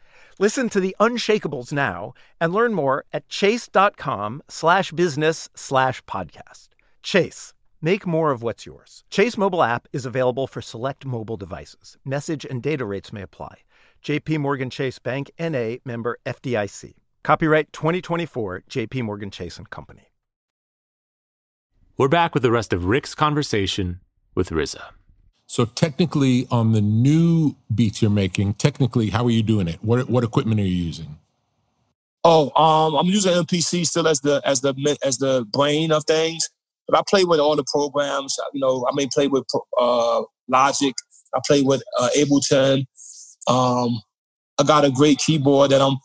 Listen to the Unshakables now and learn more at chase.com slash business slash podcast. Chase, make more of what's yours. Chase mobile app is available for select mobile devices. Message and data rates may apply. JP Morgan Chase Bank NA member FDIC. Copyright 2024 JP Morgan Chase and Company. We're back with the rest of Rick's conversation with RZA. So technically, on the new beats you're making, technically, how are you doing it? What what equipment are you using? Oh, um, I'm using MPC still as the as the as the brain of things, but I play with all the programs. You know, I may play with uh, Logic. I play with uh, Ableton. Um, I got a great keyboard that I'm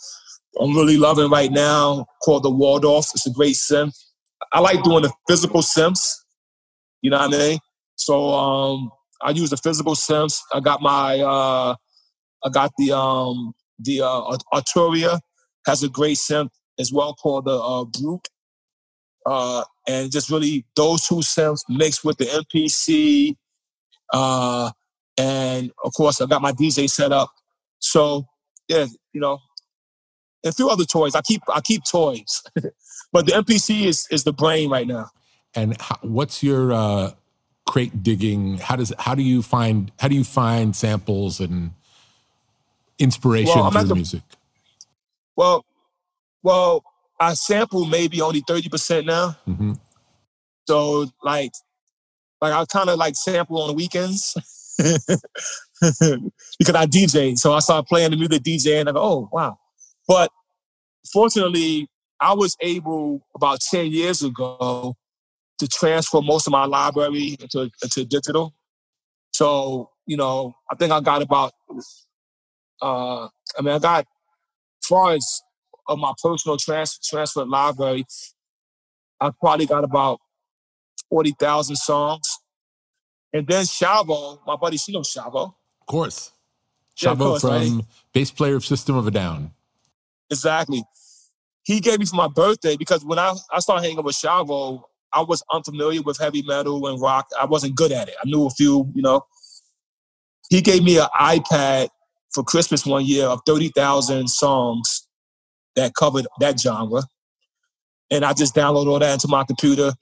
I'm really loving right now called the Waldorf. It's a great synth. I like doing the physical synths. You know what I mean? So um, I use the physical synths. I got my uh, I got the um, the uh, Arturia has a great synth as well called the uh, Brute. Uh, and just really those two synths mixed with the MPC. Uh, and of course, I got my DJ set up. So, yeah, you know, a few other toys. I keep I keep toys, but the MPC is is the brain right now. And how, what's your uh, crate digging? How does how do you find how do you find samples and inspiration well, for the, the music? Well, well, I sample maybe only thirty percent now. Mm-hmm. So like, like I kind of like sample on the weekends because I DJ. So I started playing the music DJ, and I go, oh wow. But fortunately, I was able about ten years ago to transfer most of my library into, into digital. So you know, I think I got about. Uh, I mean, I got as far as of my personal trans- transfer library, I probably got about 40,000 songs. And then Shavo, my buddy, you know Shavo. Of course. Shavo yeah, course, from right? bass player of System of a Down. Exactly. He gave me for my birthday because when I, I started hanging with Shavo, I was unfamiliar with heavy metal and rock. I wasn't good at it. I knew a few, you know. He gave me an iPad for Christmas one year of 30,000 songs that covered that genre. And I just downloaded all that into my computer.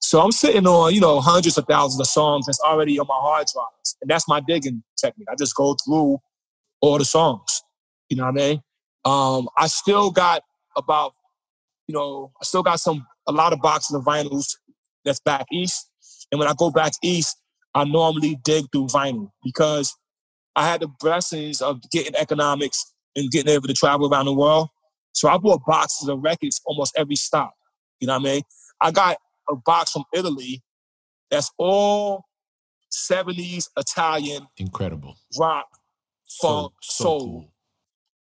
So I'm sitting on, you know, hundreds of thousands of songs that's already on my hard drives. And that's my digging technique. I just go through all the songs. You know what I mean? Um, I still got about, you know, I still got some a lot of boxes of vinyls that's back east. And when I go back east, I normally dig through vinyl because I had the blessings of getting economics and getting able to travel around the world. So I bought boxes of records almost every stop. You know what I mean? I got a box from Italy that's all 70s Italian. Incredible. Rock, funk, so, soul. cool.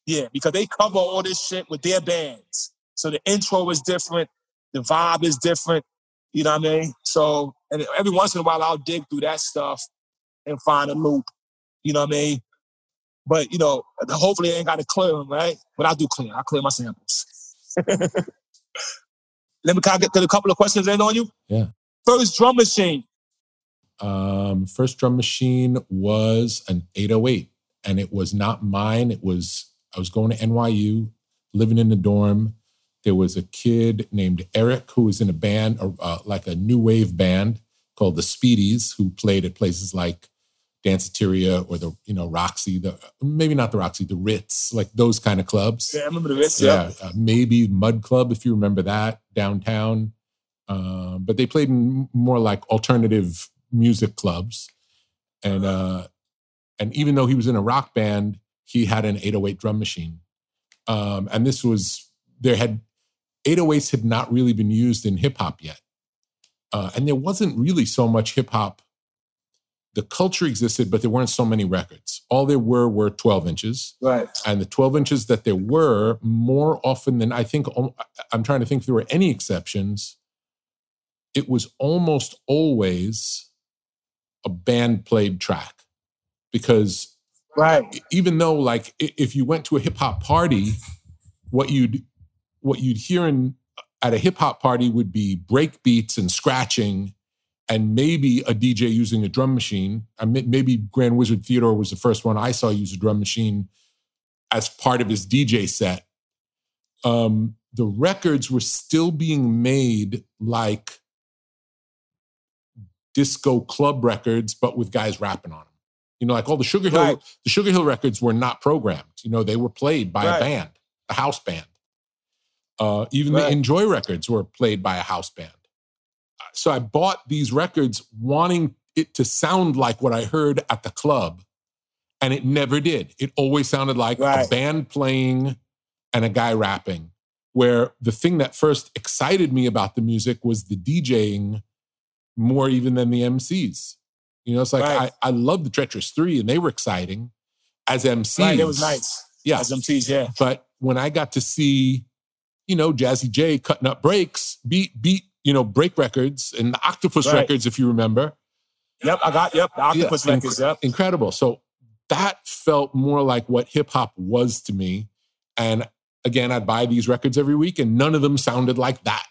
Yeah, because they cover all this shit with their bands. So the intro is different, the vibe is different. You know what I mean? So, and every once in a while I'll dig through that stuff and find a loop. You know what I mean? But you know, hopefully I ain't got to clear them, right? But I do clear. I clear my samples. Let me kind of get to a couple of questions in on you. Yeah. First drum machine. Um, first drum machine was an 808, and it was not mine. It was I was going to NYU, living in the dorm. There was a kid named Eric who was in a band, uh, like a new wave band called the Speedies, who played at places like Danceteria or the you know Roxy, the maybe not the Roxy, the Ritz, like those kind of clubs. Yeah, I remember the Ritz. Yeah, yeah. Uh, maybe Mud Club if you remember that downtown. Uh, but they played in more like alternative music clubs, and uh, and even though he was in a rock band, he had an 808 drum machine, um, and this was there had 808s had not really been used in hip hop yet, uh, and there wasn't really so much hip hop the culture existed, but there weren't so many records. All there were were 12 inches. Right. And the 12 inches that there were, more often than I think, I'm trying to think if there were any exceptions, it was almost always a band played track. Because right. even though, like, if you went to a hip hop party, what you'd what you'd hear in at a hip hop party would be break beats and scratching and maybe a DJ using a drum machine. maybe Grand Wizard Theodore was the first one I saw use a drum machine as part of his DJ set. Um, the records were still being made like disco club records, but with guys rapping on them. You know, like all the Sugar Hill, right. the Sugar Hill records were not programmed. You know, they were played by right. a band, a house band. Uh, even right. the Enjoy records were played by a house band so I bought these records wanting it to sound like what I heard at the club, and it never did. It always sounded like Right. a band playing and a guy rapping. Where the thing that first excited me about the music was the DJing more even than the MCs. You know, it's like Right. I, I love the Treacherous Three, and they were exciting as MCs. Right, it was nice. Yeah. As MCs, yeah. But when I got to see, you know, Jazzy Jay cutting up breaks, beat beat, you know, break records and the Octopus Right. records, if you remember, Yep, I got yep. The Octopus Yeah, records, yep. incredible. So that felt more like what hip hop was to me. And again, I'd buy these records every week, and none of them sounded like that.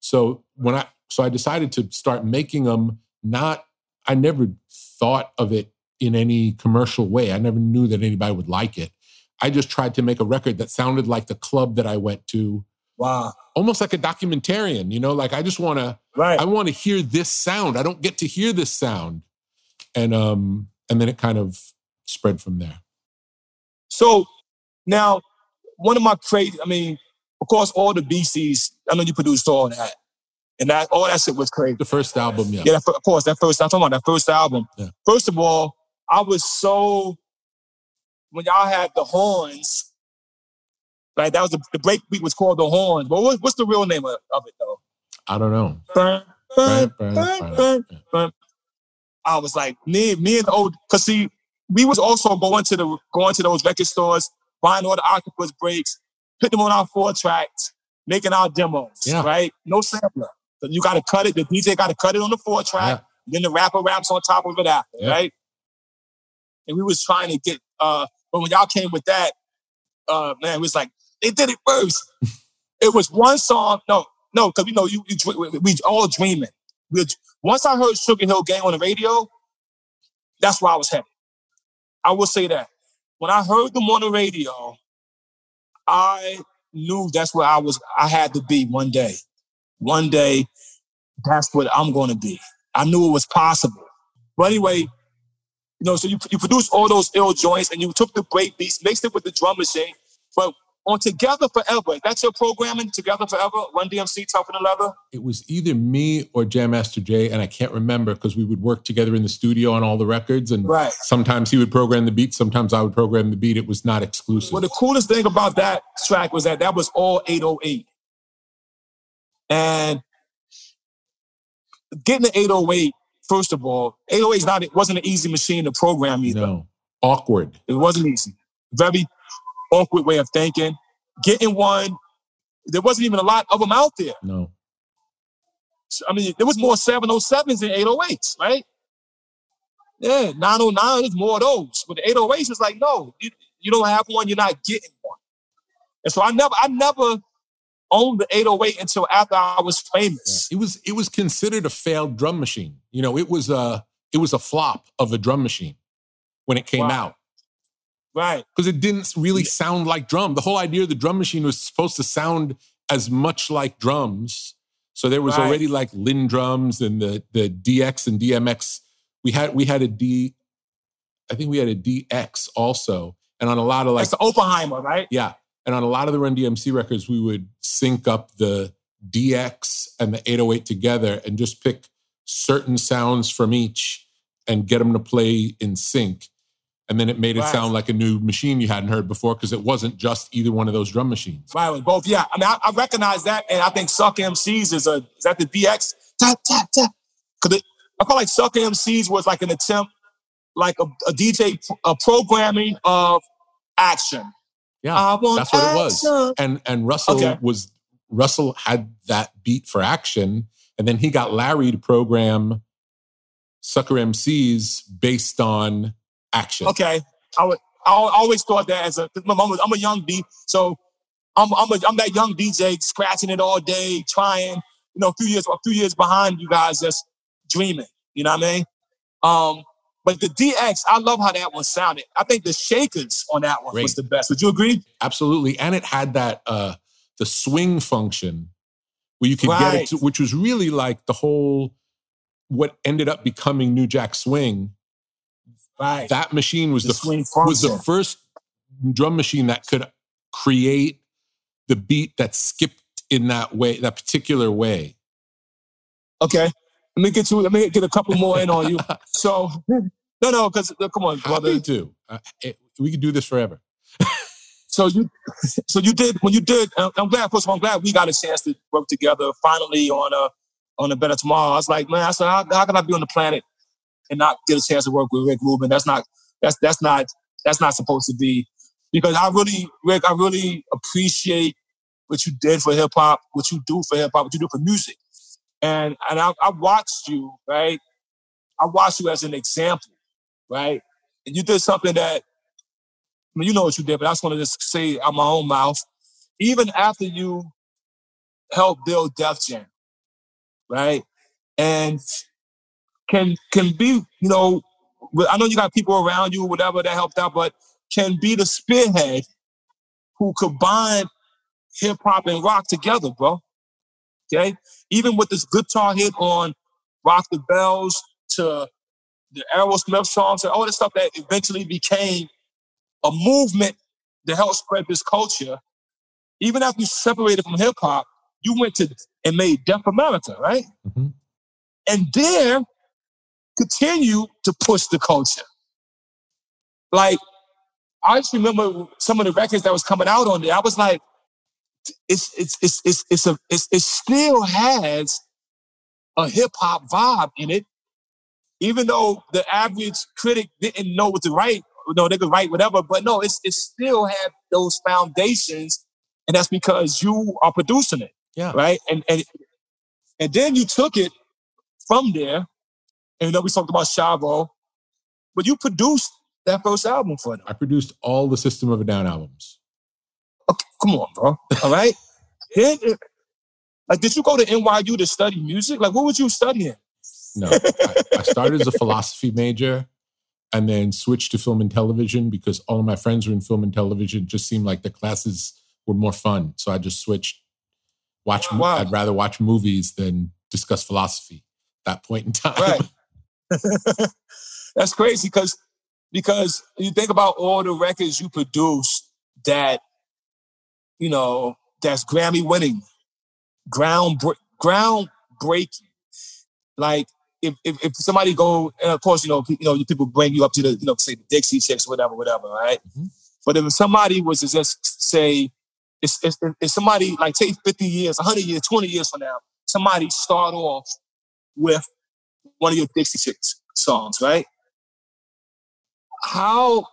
So when I so I decided to start making them. Not I never thought of it in any commercial way. I never knew that anybody would like it. I just tried to make a record that sounded like the club that I went to, Wow. almost like a documentarian. You know, like I just want to Right. I want to hear this sound. I don't get to hear this sound. And um and then it kind of spread from there. So now, one of my crazy, I mean, of course, all the BCs, I know you produced all that. And that all that shit was crazy. The first album, yeah. Yeah, that, of course, that first, I'm talking about that first album. Yeah. First of all, I was so, when y'all had the horns, like that was the, the break beat was called the horns. But what, what's the real name of, of it though? I don't know. Burn, burn, Burn, burn, I was like, me, me and the old, cause see, we was also going to the going to those record stores, buying all the octopus breaks, putting them on our four tracks, making our demos. Yeah. Right? No sampler. So you gotta cut it, the DJ gotta cut it on the four track, then the rapper raps on top of it after, Yeah. right? And we was trying to get uh but when y'all came with that, uh man, it was like, they did it first. it was one song, no, no, because we know you, you we, all dreaming. We, once I heard Sugar Hill Gang on the radio, that's where I was headed. I will say that. When I heard them on the radio, I knew that's where I was, I had to be one day. One day, that's what I'm going to be. I knew it was possible. But anyway, you know, so you, you produced all those ill joints and you took the break beats, mixed it with the drum machine. But on Together Forever, that's your programming, Together Forever, Run DMC, Tougher Than Leather? It was either me or Jam Master Jay, and I can't remember because we would work together in the studio on all the records. And Right. sometimes he would program the beat, sometimes I would program the beat. It was not exclusive. Well, the coolest thing about that track was that that was all 808. And getting the 808, first of all, 808 is not, it wasn't an easy machine to program either. no. Awkward. It wasn't easy. Very awkward way of thinking. Getting one, there wasn't even a lot of them out there. No. I mean, there was more 707s than 808s, right? Yeah, 909, is more of those. But the 808s is like, no, you, you don't have one, you're not getting one. And so I never, I never owned the 808 until after I was famous. It was it was considered a failed drum machine. You know, it was a it was a flop of a drum machine when it came Wow. out. Right. because it didn't really sound like drum. The whole idea of the drum machine was supposed to sound as much like drums. So there was Right. already like Linn drums and the the DX and DMX. We had we had a D, I think we had a DX also, and on a lot of like That's the Oberheim, right? yeah, and on a lot of the Run DMC records, we would sync up the DX and the 808 together and just pick certain sounds from each and get them to play in sync. And then it made it Right. sound like a new machine you hadn't heard before because it wasn't just either one of those drum machines. Right, with both. Yeah, I mean, I, I recognize that, and I think Suck MCs is a is that the DX? Tap tap tap. Because I feel like Suck MCs was like an attempt, like a, a DJ a programming of action. Yeah, that's what it was. And and Russell Okay. was Russell had that beat for action, and then he got Larry to program Sucker MCs based on action. Okay, I would. I always thought that as a, I'm a, I'm a young D, so I'm I'm, a, I'm that young DJ scratching it all day, trying. You know, a few years a few years behind you guys, just dreaming. You know what I mean? Um, but the DX, I love how that one sounded. I think the Shakers on that one was the best. Would you agree? Absolutely. And it had that uh the swing function where you could get it to, which was really like the whole what ended up becoming New Jack Swing. Right. That machine was The the, f- was the first drum machine that could create the beat that skipped in that way, that particular way. Okay, let me get you. Let me get a couple more in on you. So, no, no, because come on, brother. Me too. Uh, it, we could do this forever. so you, so you did when you did. I'm glad. First of all, I'm glad we got a chance to work together finally on a on a better tomorrow. I was like, man, I said, how, how can I be on the planet and not get a chance to work with Rick Rubin? That's not that's that's not that's not supposed to be because I really, Rick, I really appreciate what you did for hip hop, what you do for hip hop, what you do for music. And and I, I watched you, right? I watched you as an example, right? And you did something that I mean, you know what you did, but I just want to just say out my own mouth. Even after you helped build Def Jam, right? And can can be, you know, I know you got people around you, whatever that helped out, but can be the spearhead who combine hip hop and rock together, bro. Okay? Even with this guitar hit on Rock the Bells to the Aerosmith songs and all the stuff that eventually became a movement to help spread this culture. Even after you separated from hip hop, you went to and made Def America, right? Mm-hmm. And there continue to push the culture. Like I just remember some of the records that was coming out on there. I was like, it's it's it's it's it's a it's, it still has a hip hop vibe in it, even though the average critic didn't know what to write. You know, they could write whatever, but no, it's it still had those foundations, and that's because you are producing it. Yeah. Right. And and and then you took it from there, and you know we talked about Shavo, but you produced that first album for them. I produced all the System of a Down albums. Okay, come on, bro. All right. like, did you go to NYU to study music? Like, what was you studying? No, I, I started as a philosophy major and then switched to film and television because all of my friends were in film and television. It just seemed like the classes were more fun. So I just switched. Watch. Wow. I'd rather watch movies than discuss philosophy at that point in time. Right. That's crazy because because you think about all the records you produced that, you know, that's Grammy winning, ground groundbreaking. Like if, if, if somebody go, and of course, you know, you know, people bring you up to the, you know, say the Dixie Chicks, whatever, whatever, right? Mm-hmm. But if somebody was to just say, it's, it's, it's somebody like take 50 years, 100 years, 20 years from now, somebody start off with one of your Dixie Chicks songs, right? how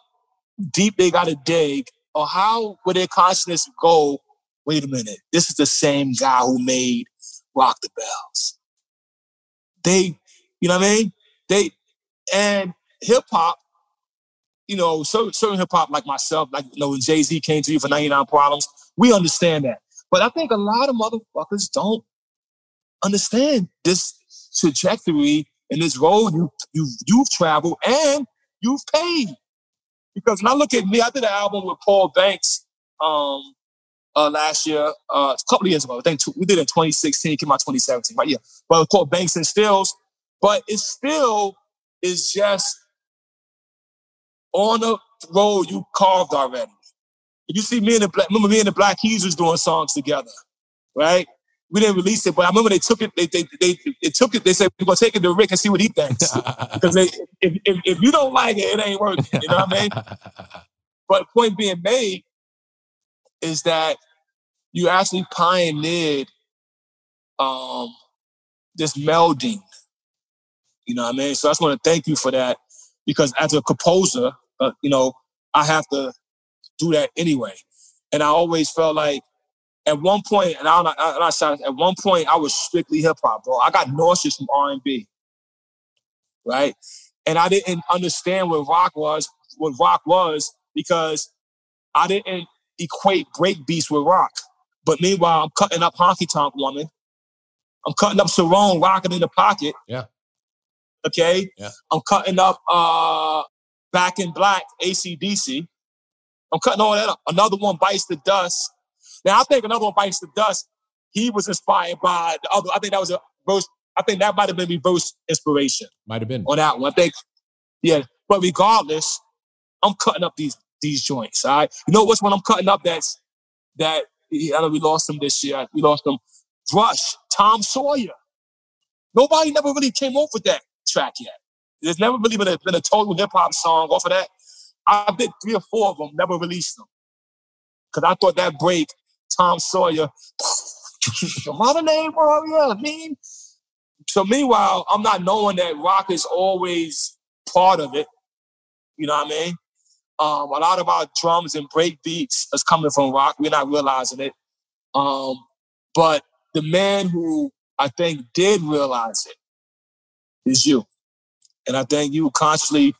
deep they got to dig or how would their consciousness go, wait a minute, this is the same guy who made Rock the Bells. They, you know what I mean? They, and hip hop, you know, certain, hip hop like myself, like, you know, when Jay Z came to you for 99 Problems, we understand that. But I think a lot of motherfuckers don't understand this trajectory and this road you, you, you've traveled and you've paid. Because when I look at me, I did an album with Paul Banks um, uh, last year, uh, a couple of years ago. I think we did it in 2016, came out 2017, right? Yeah. But it's called Banks and Steelz. But it still is just on the road you carved already. You see me and the black, remember me and the Black Keys was doing songs together, right? We didn't release it, but I remember they took it. They they they, they took it. They said we're gonna take it to Rick and see what he thinks because if, if, if you don't like it, it ain't working. You know what I mean? But point being made is that you actually pioneered um, this melding. You know what I mean? So I just want to thank you for that because as a composer, uh, you know, I have to do that anyway. And I always felt like at one point, and I'm not, I'm not at one point I was strictly hip hop, bro. I got nauseous from R and B, right? And I didn't understand what rock was, what rock was, because I didn't equate break beats with rock. But meanwhile, I'm cutting up Honky Tonk Woman. I'm cutting up Cerrone, Rocket in the Pocket. Yeah. Okay. Yeah. I'm cutting up uh Back in Black, ACDC. I'm cutting all that up. Another one bites the dust. Now I think another one bites the dust. He was inspired by the other. I think that was a verse. I think that might have been reverse inspiration. Might have been on that one. I think, yeah. But regardless, I'm cutting up these these joints. All right. You know what's when I'm cutting up? That's that. I know we lost him this year. We lost him. Rush, Tom Sawyer. Nobody never really came off with that track yet. There's never really been a, been a total hip hop song off of that. I did three or four of them, never released them. Because I thought that break, Tom Sawyer, mother name warrior, I mean. So meanwhile, I'm not knowing that rock is always part of it. You know what I mean? Um, a lot of our drums and break beats is coming from rock. We're not realizing it. Um, but the man who I think did realize it is you. And I think you consciously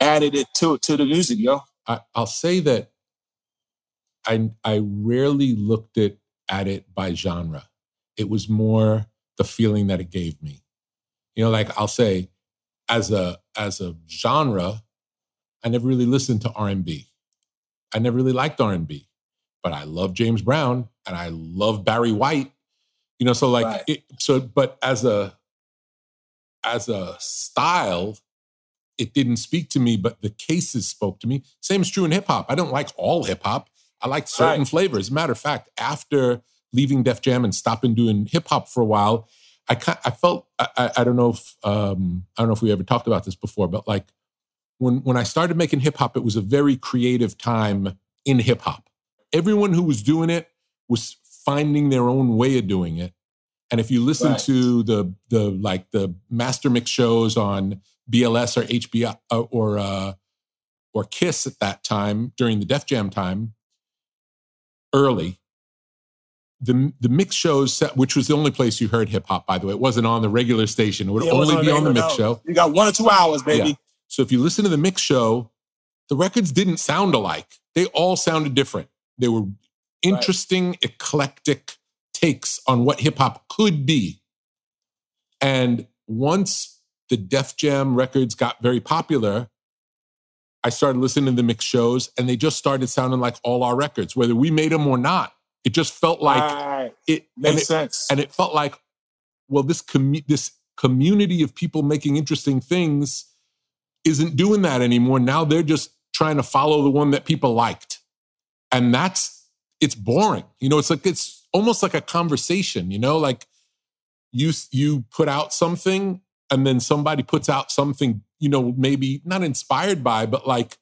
added it to to the music, yo. I, I'll say that I I rarely looked at at it by genre. It was more the feeling that it gave me. You know, like I'll say, as a as a genre, I never really listened to R&B. I never really liked R&B, but I love James Brown and I love Barry White. You know, so like Right. it, so but as a as a style, it didn't speak to me, but the cases spoke to me. Same is true in hip hop. I don't like all hip hop. I like certain Right. flavors. Matter of fact, after leaving Def Jam and stopping doing hip hop for a while, I I felt I, I, don't know if um, I don't know if we ever talked about this before, but like when when I started making hip hop, it was a very creative time in hip hop. Everyone who was doing it was finding their own way of doing it. And if you listen Right. to the the like the master mix shows on BLS or HBO or uh, or Kiss at that time during the Def Jam time, early, the the mix shows, which was the only place you heard hip hop. By the way, it wasn't on the regular station. It would Yeah, it only be on the mix no. show. You got one or two hours, baby. Yeah. So if you listen to the mix show, the records didn't sound alike. They all sounded different. They were interesting, eclectic takes on what hip hop could be. And once the Def Jam records got very popular, I started listening to the mix shows and they just started sounding like all our records, whether we made them or not. It just felt like right. it and Makes it, sense. and it felt like, well, this commu- this community of people making interesting things isn't doing that anymore. Now they're just trying to follow the one that people liked, and that's it's boring. You know, it's like it's almost like a conversation. You know, like you you put out something, and then somebody puts out something. You know, maybe not inspired by, but like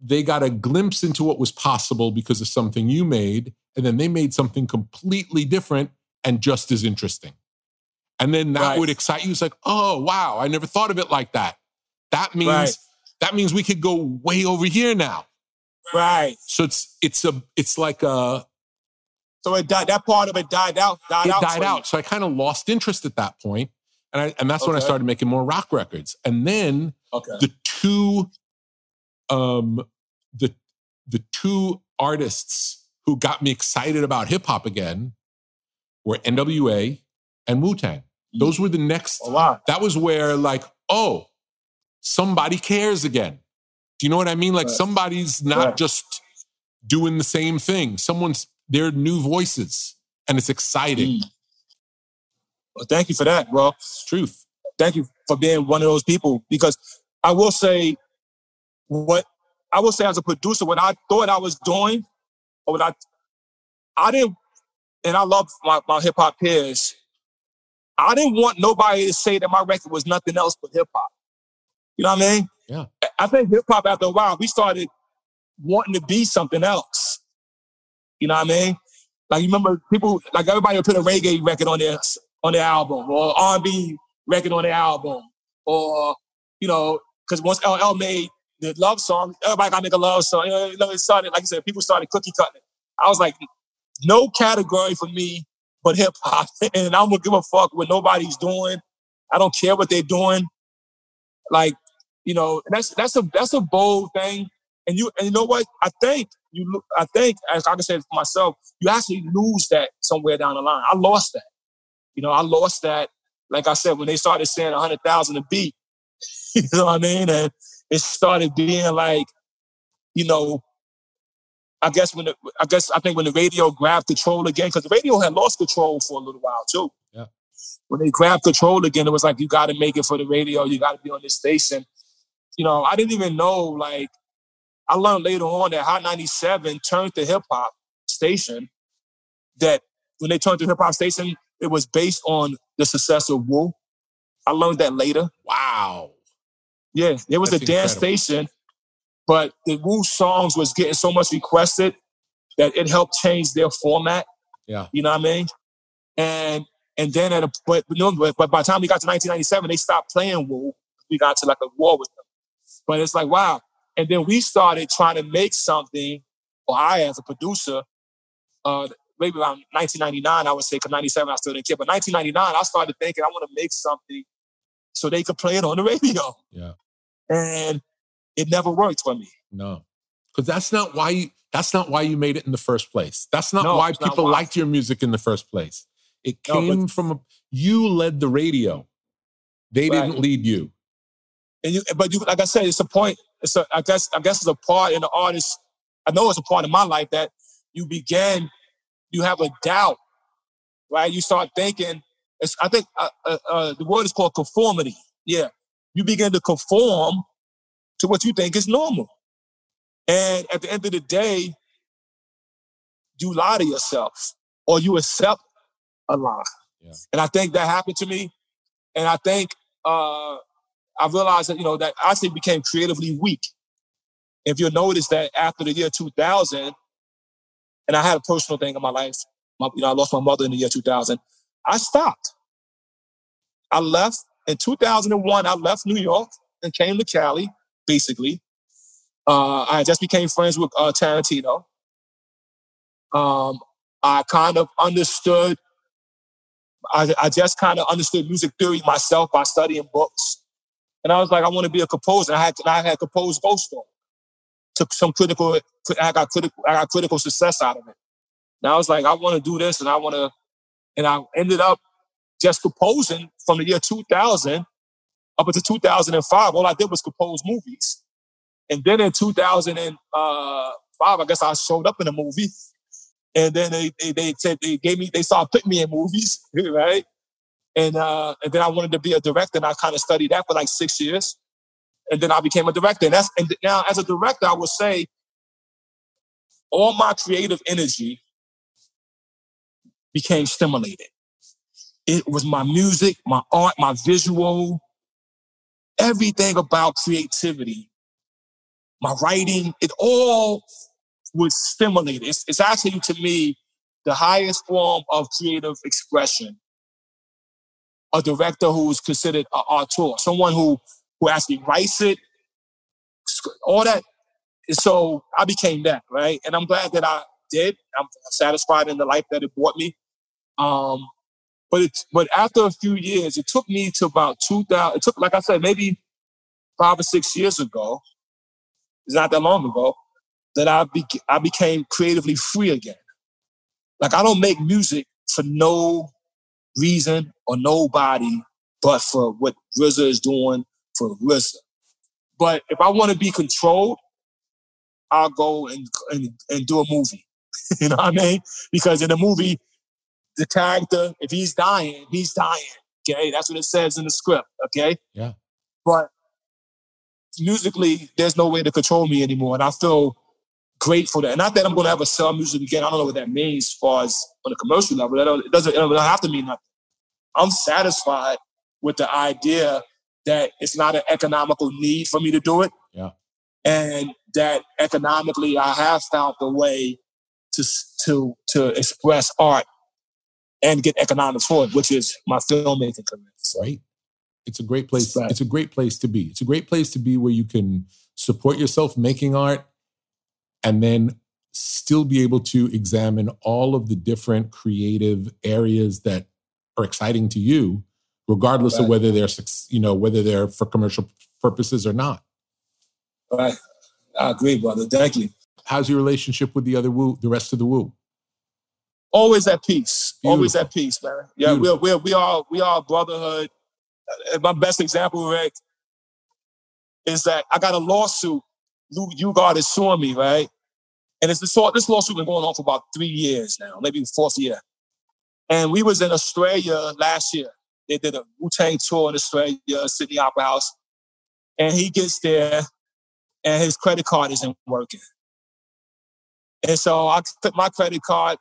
they got a glimpse into what was possible because of something you made, and then they made something completely different and just as interesting. And then that Right. would excite you. It's like, oh wow, I never thought of it like that. That means Right. that means we could go way over here now. right. So it's it's a it's like a So it died, that part of it died out. Died it out. died for you. out. So I kind of lost interest at that point. And I and that's when I started making more rock records. And then Okay. the two um the the two artists who got me excited about hip hop again were NWA and Wu-Tang. Those were the next Oh, wow. that was where like, oh, somebody cares again. Do you know what I mean? Like Right. somebody's not Right. just doing the same thing. Someone's they're new voices and it's exciting. Mm. Well, thank you for that, bro. It's truth. Thank you for being one of those people because I will say what I will say as a producer, what I thought I was doing, or what I I didn't, and I love my, my hip hop peers. I didn't want nobody to say that my record was nothing else but hip hop. You know what I mean? Yeah. I- think hip hop after a while, we started wanting to be something else. You know what I mean? Like you remember people, like everybody would put a reggae record on their on the album, or R&B record on the album, or you know, because once LL made the love song, everybody got to make a love song. You know, it started like I said, people started cookie cutting. it. I was like, no category for me but hip hop, and I'm gonna give a fuck what nobody's doing. I don't care what they're doing. Like, you know, that's that's a that's a bold thing. And you and you know what? I think you I think as I can say for myself, you actually lose that somewhere down the line. I lost that. You know, I lost that. Like I said, when they started saying a hundred thousand a beat, you know what I mean? And it started being like, you know, I guess when the, I guess I think when the radio grabbed control again, because the radio had lost control for a little while too. Yeah. When they grabbed control again, it was like you got to make it for the radio. You got to be on this station. You know, I didn't even know. Like, I learned later on that Hot 97 turned to hip hop station. That when they turned to hip hop station, it was based on the success of Wu. I learned that later. Wow. Yeah, it was That's a dance incredible. station, but the Wu songs was getting so much requested that it helped change their format. Yeah. You know what I mean? And and then at a but but no, but by the time we got to 1997, they stopped playing Wu. We got to like a war with them. But it's like wow. And then we started trying to make something, or I as a producer, uh, maybe around 1999, I would say, because 97 I still didn't care. But 1999, I started thinking I want to make something so they could play it on the radio. Yeah. And it never worked for me. No. Because that's not why you that's not why you made it in the first place. That's not No, why it's not people why. liked your music in the first place. It No, came from a, you led the radio. They Right. didn't lead you. And you, but you, like I said, it's a point. It's a, I guess, I guess it's a part in the artist. I know it's a part in my life that you begin, you have a doubt, right? You start thinking. It's, I think uh, uh, uh, the word is called conformity. Yeah, you begin to conform to what you think is normal, and at the end of the day, you lie to yourself or you accept a lie. Yeah. And I think that happened to me, and I think. Uh, I realized that, you know, that I actually became creatively weak. If you'll notice that after the year 2000, and I had a personal thing in my life, my, you know, I lost my mother in the year 2000, I stopped. I left in 2001, I left New York and came to Cali, basically. Uh, I just became friends with uh, Tarantino. Um, I kind of understood, I, I just kind of understood music theory myself by studying books. And I was like, I want to be a composer. I had I had composed Ghost Story. Took some critical, I got critical, I got critical success out of it. And I was like, I want to do this, and I want to, and I ended up just composing from the year 2000 up until 2005. All I did was compose movies, and then in 2005, I guess I showed up in a movie, and then they they, they said they gave me they started putting me in movies, right? And uh, and then I wanted to be a director, and I kind of studied that for like six years, and then I became a director. And that's and now as a director, I would say all my creative energy became stimulated. It was my music, my art, my visual, everything about creativity, my writing. It all was stimulated. It's, it's actually to me the highest form of creative expression a director who's considered an auteur, someone who who actually writes it, all that. And so I became that, right? And I'm glad that I did. I'm satisfied in the life that it brought me. Um, but but after a few years, it took me to about 2000. It took, like I said, maybe five or six years ago. It's not that long ago that I be, I became creatively free again. Like I don't make music for no reason or nobody but for what RZA is doing for RZA. But if I want to be controlled, I'll go and, and, and do a movie. you know what I mean? Because in a movie, the character, if he's dying, he's dying. Okay, that's what it says in the script. Okay, Yeah. but musically, there's no way to control me anymore, and I feel grateful that. And not that I'm going to ever sell music again. I don't know what that means as far as on a commercial level. It doesn't, it don't have to mean nothing. I'm satisfied with the idea that it's not an economical need for me to do it. Yeah. And that economically, I have found the way to to to express art and get economics for it, which is my filmmaking career. So, right? It's a great place. Right. It's a great place to be. It's a great place to be where you can support yourself making art and then still be able to examine all of the different creative areas that are exciting to you, regardless of whether they're, you know, whether they're for commercial purposes or not. right. I agree, brother. Thank you. How's your relationship with the other Wu, the rest of the Wu? Always at peace. Always at peace, man. Yeah, we're, we're, we are we are brotherhood. My best example, Rick, is that I got a lawsuit. U-God is suing me, right? And it's this, this lawsuit been going on for about three years now, maybe the fourth year. And we was in Australia last year. They did a Wu-Tang tour in Australia, Sydney Opera House. And he gets there and his credit card isn't working. And so I put my credit card,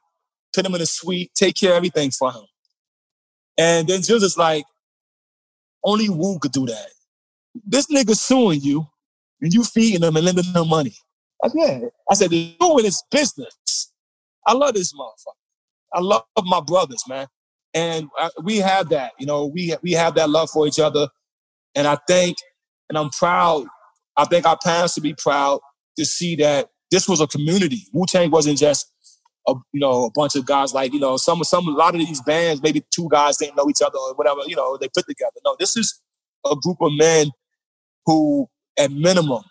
put him in a suite, take care of everything for him. And then Jill's just like, only Wu could do that. This nigga suing you, and you feeding them and lending them money. I said. I said, doing is business. I love this motherfucker. I love my brothers, man. And we have that, you know, we, we have that love for each other. And I think, and I'm proud, I think our parents should be proud to see that this was a community. Wu Tang wasn't just a, you know a bunch of guys like you know some some a lot of these bands maybe two guys didn't know each other or whatever you know they put together. No, this is a group of men who at minimum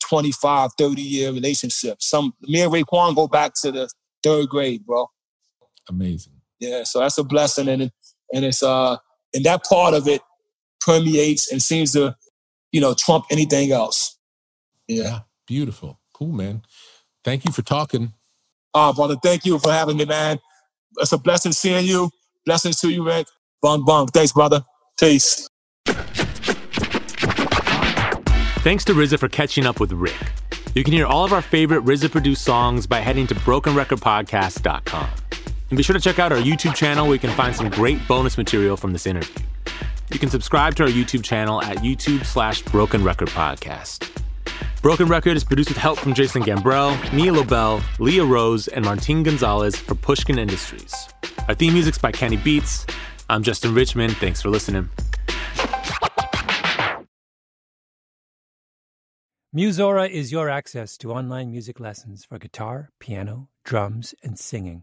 25, 30 year relationship. Some me and Raekwon go back to the third grade, bro. Amazing. Yeah, so that's a blessing, and it, and it's uh and that part of it permeates and seems to you know trump anything else. Yeah. yeah beautiful. Cool, man. Thank you for talking. Oh, brother, thank you for having me, man. It's a blessing seeing you. Blessings to you, Rick. Bong bong. Thanks, brother. Peace. Thanks to RZA for catching up with Rick. You can hear all of our favorite RZA produced songs by heading to brokenrecordpodcast.com. And be sure to check out our YouTube channel where you can find some great bonus material from this interview. You can subscribe to our YouTube channel at YouTube slash Broken Record Podcast. Broken Record is produced with help from Jason Gambrell, Nia Lobel, Leah Rose, and Martin Gonzalez for Pushkin Industries. Our theme music's by Kenny Beats. I'm Justin Richmond. Thanks for listening. Musora is your access to online music lessons for guitar, piano, drums, and singing.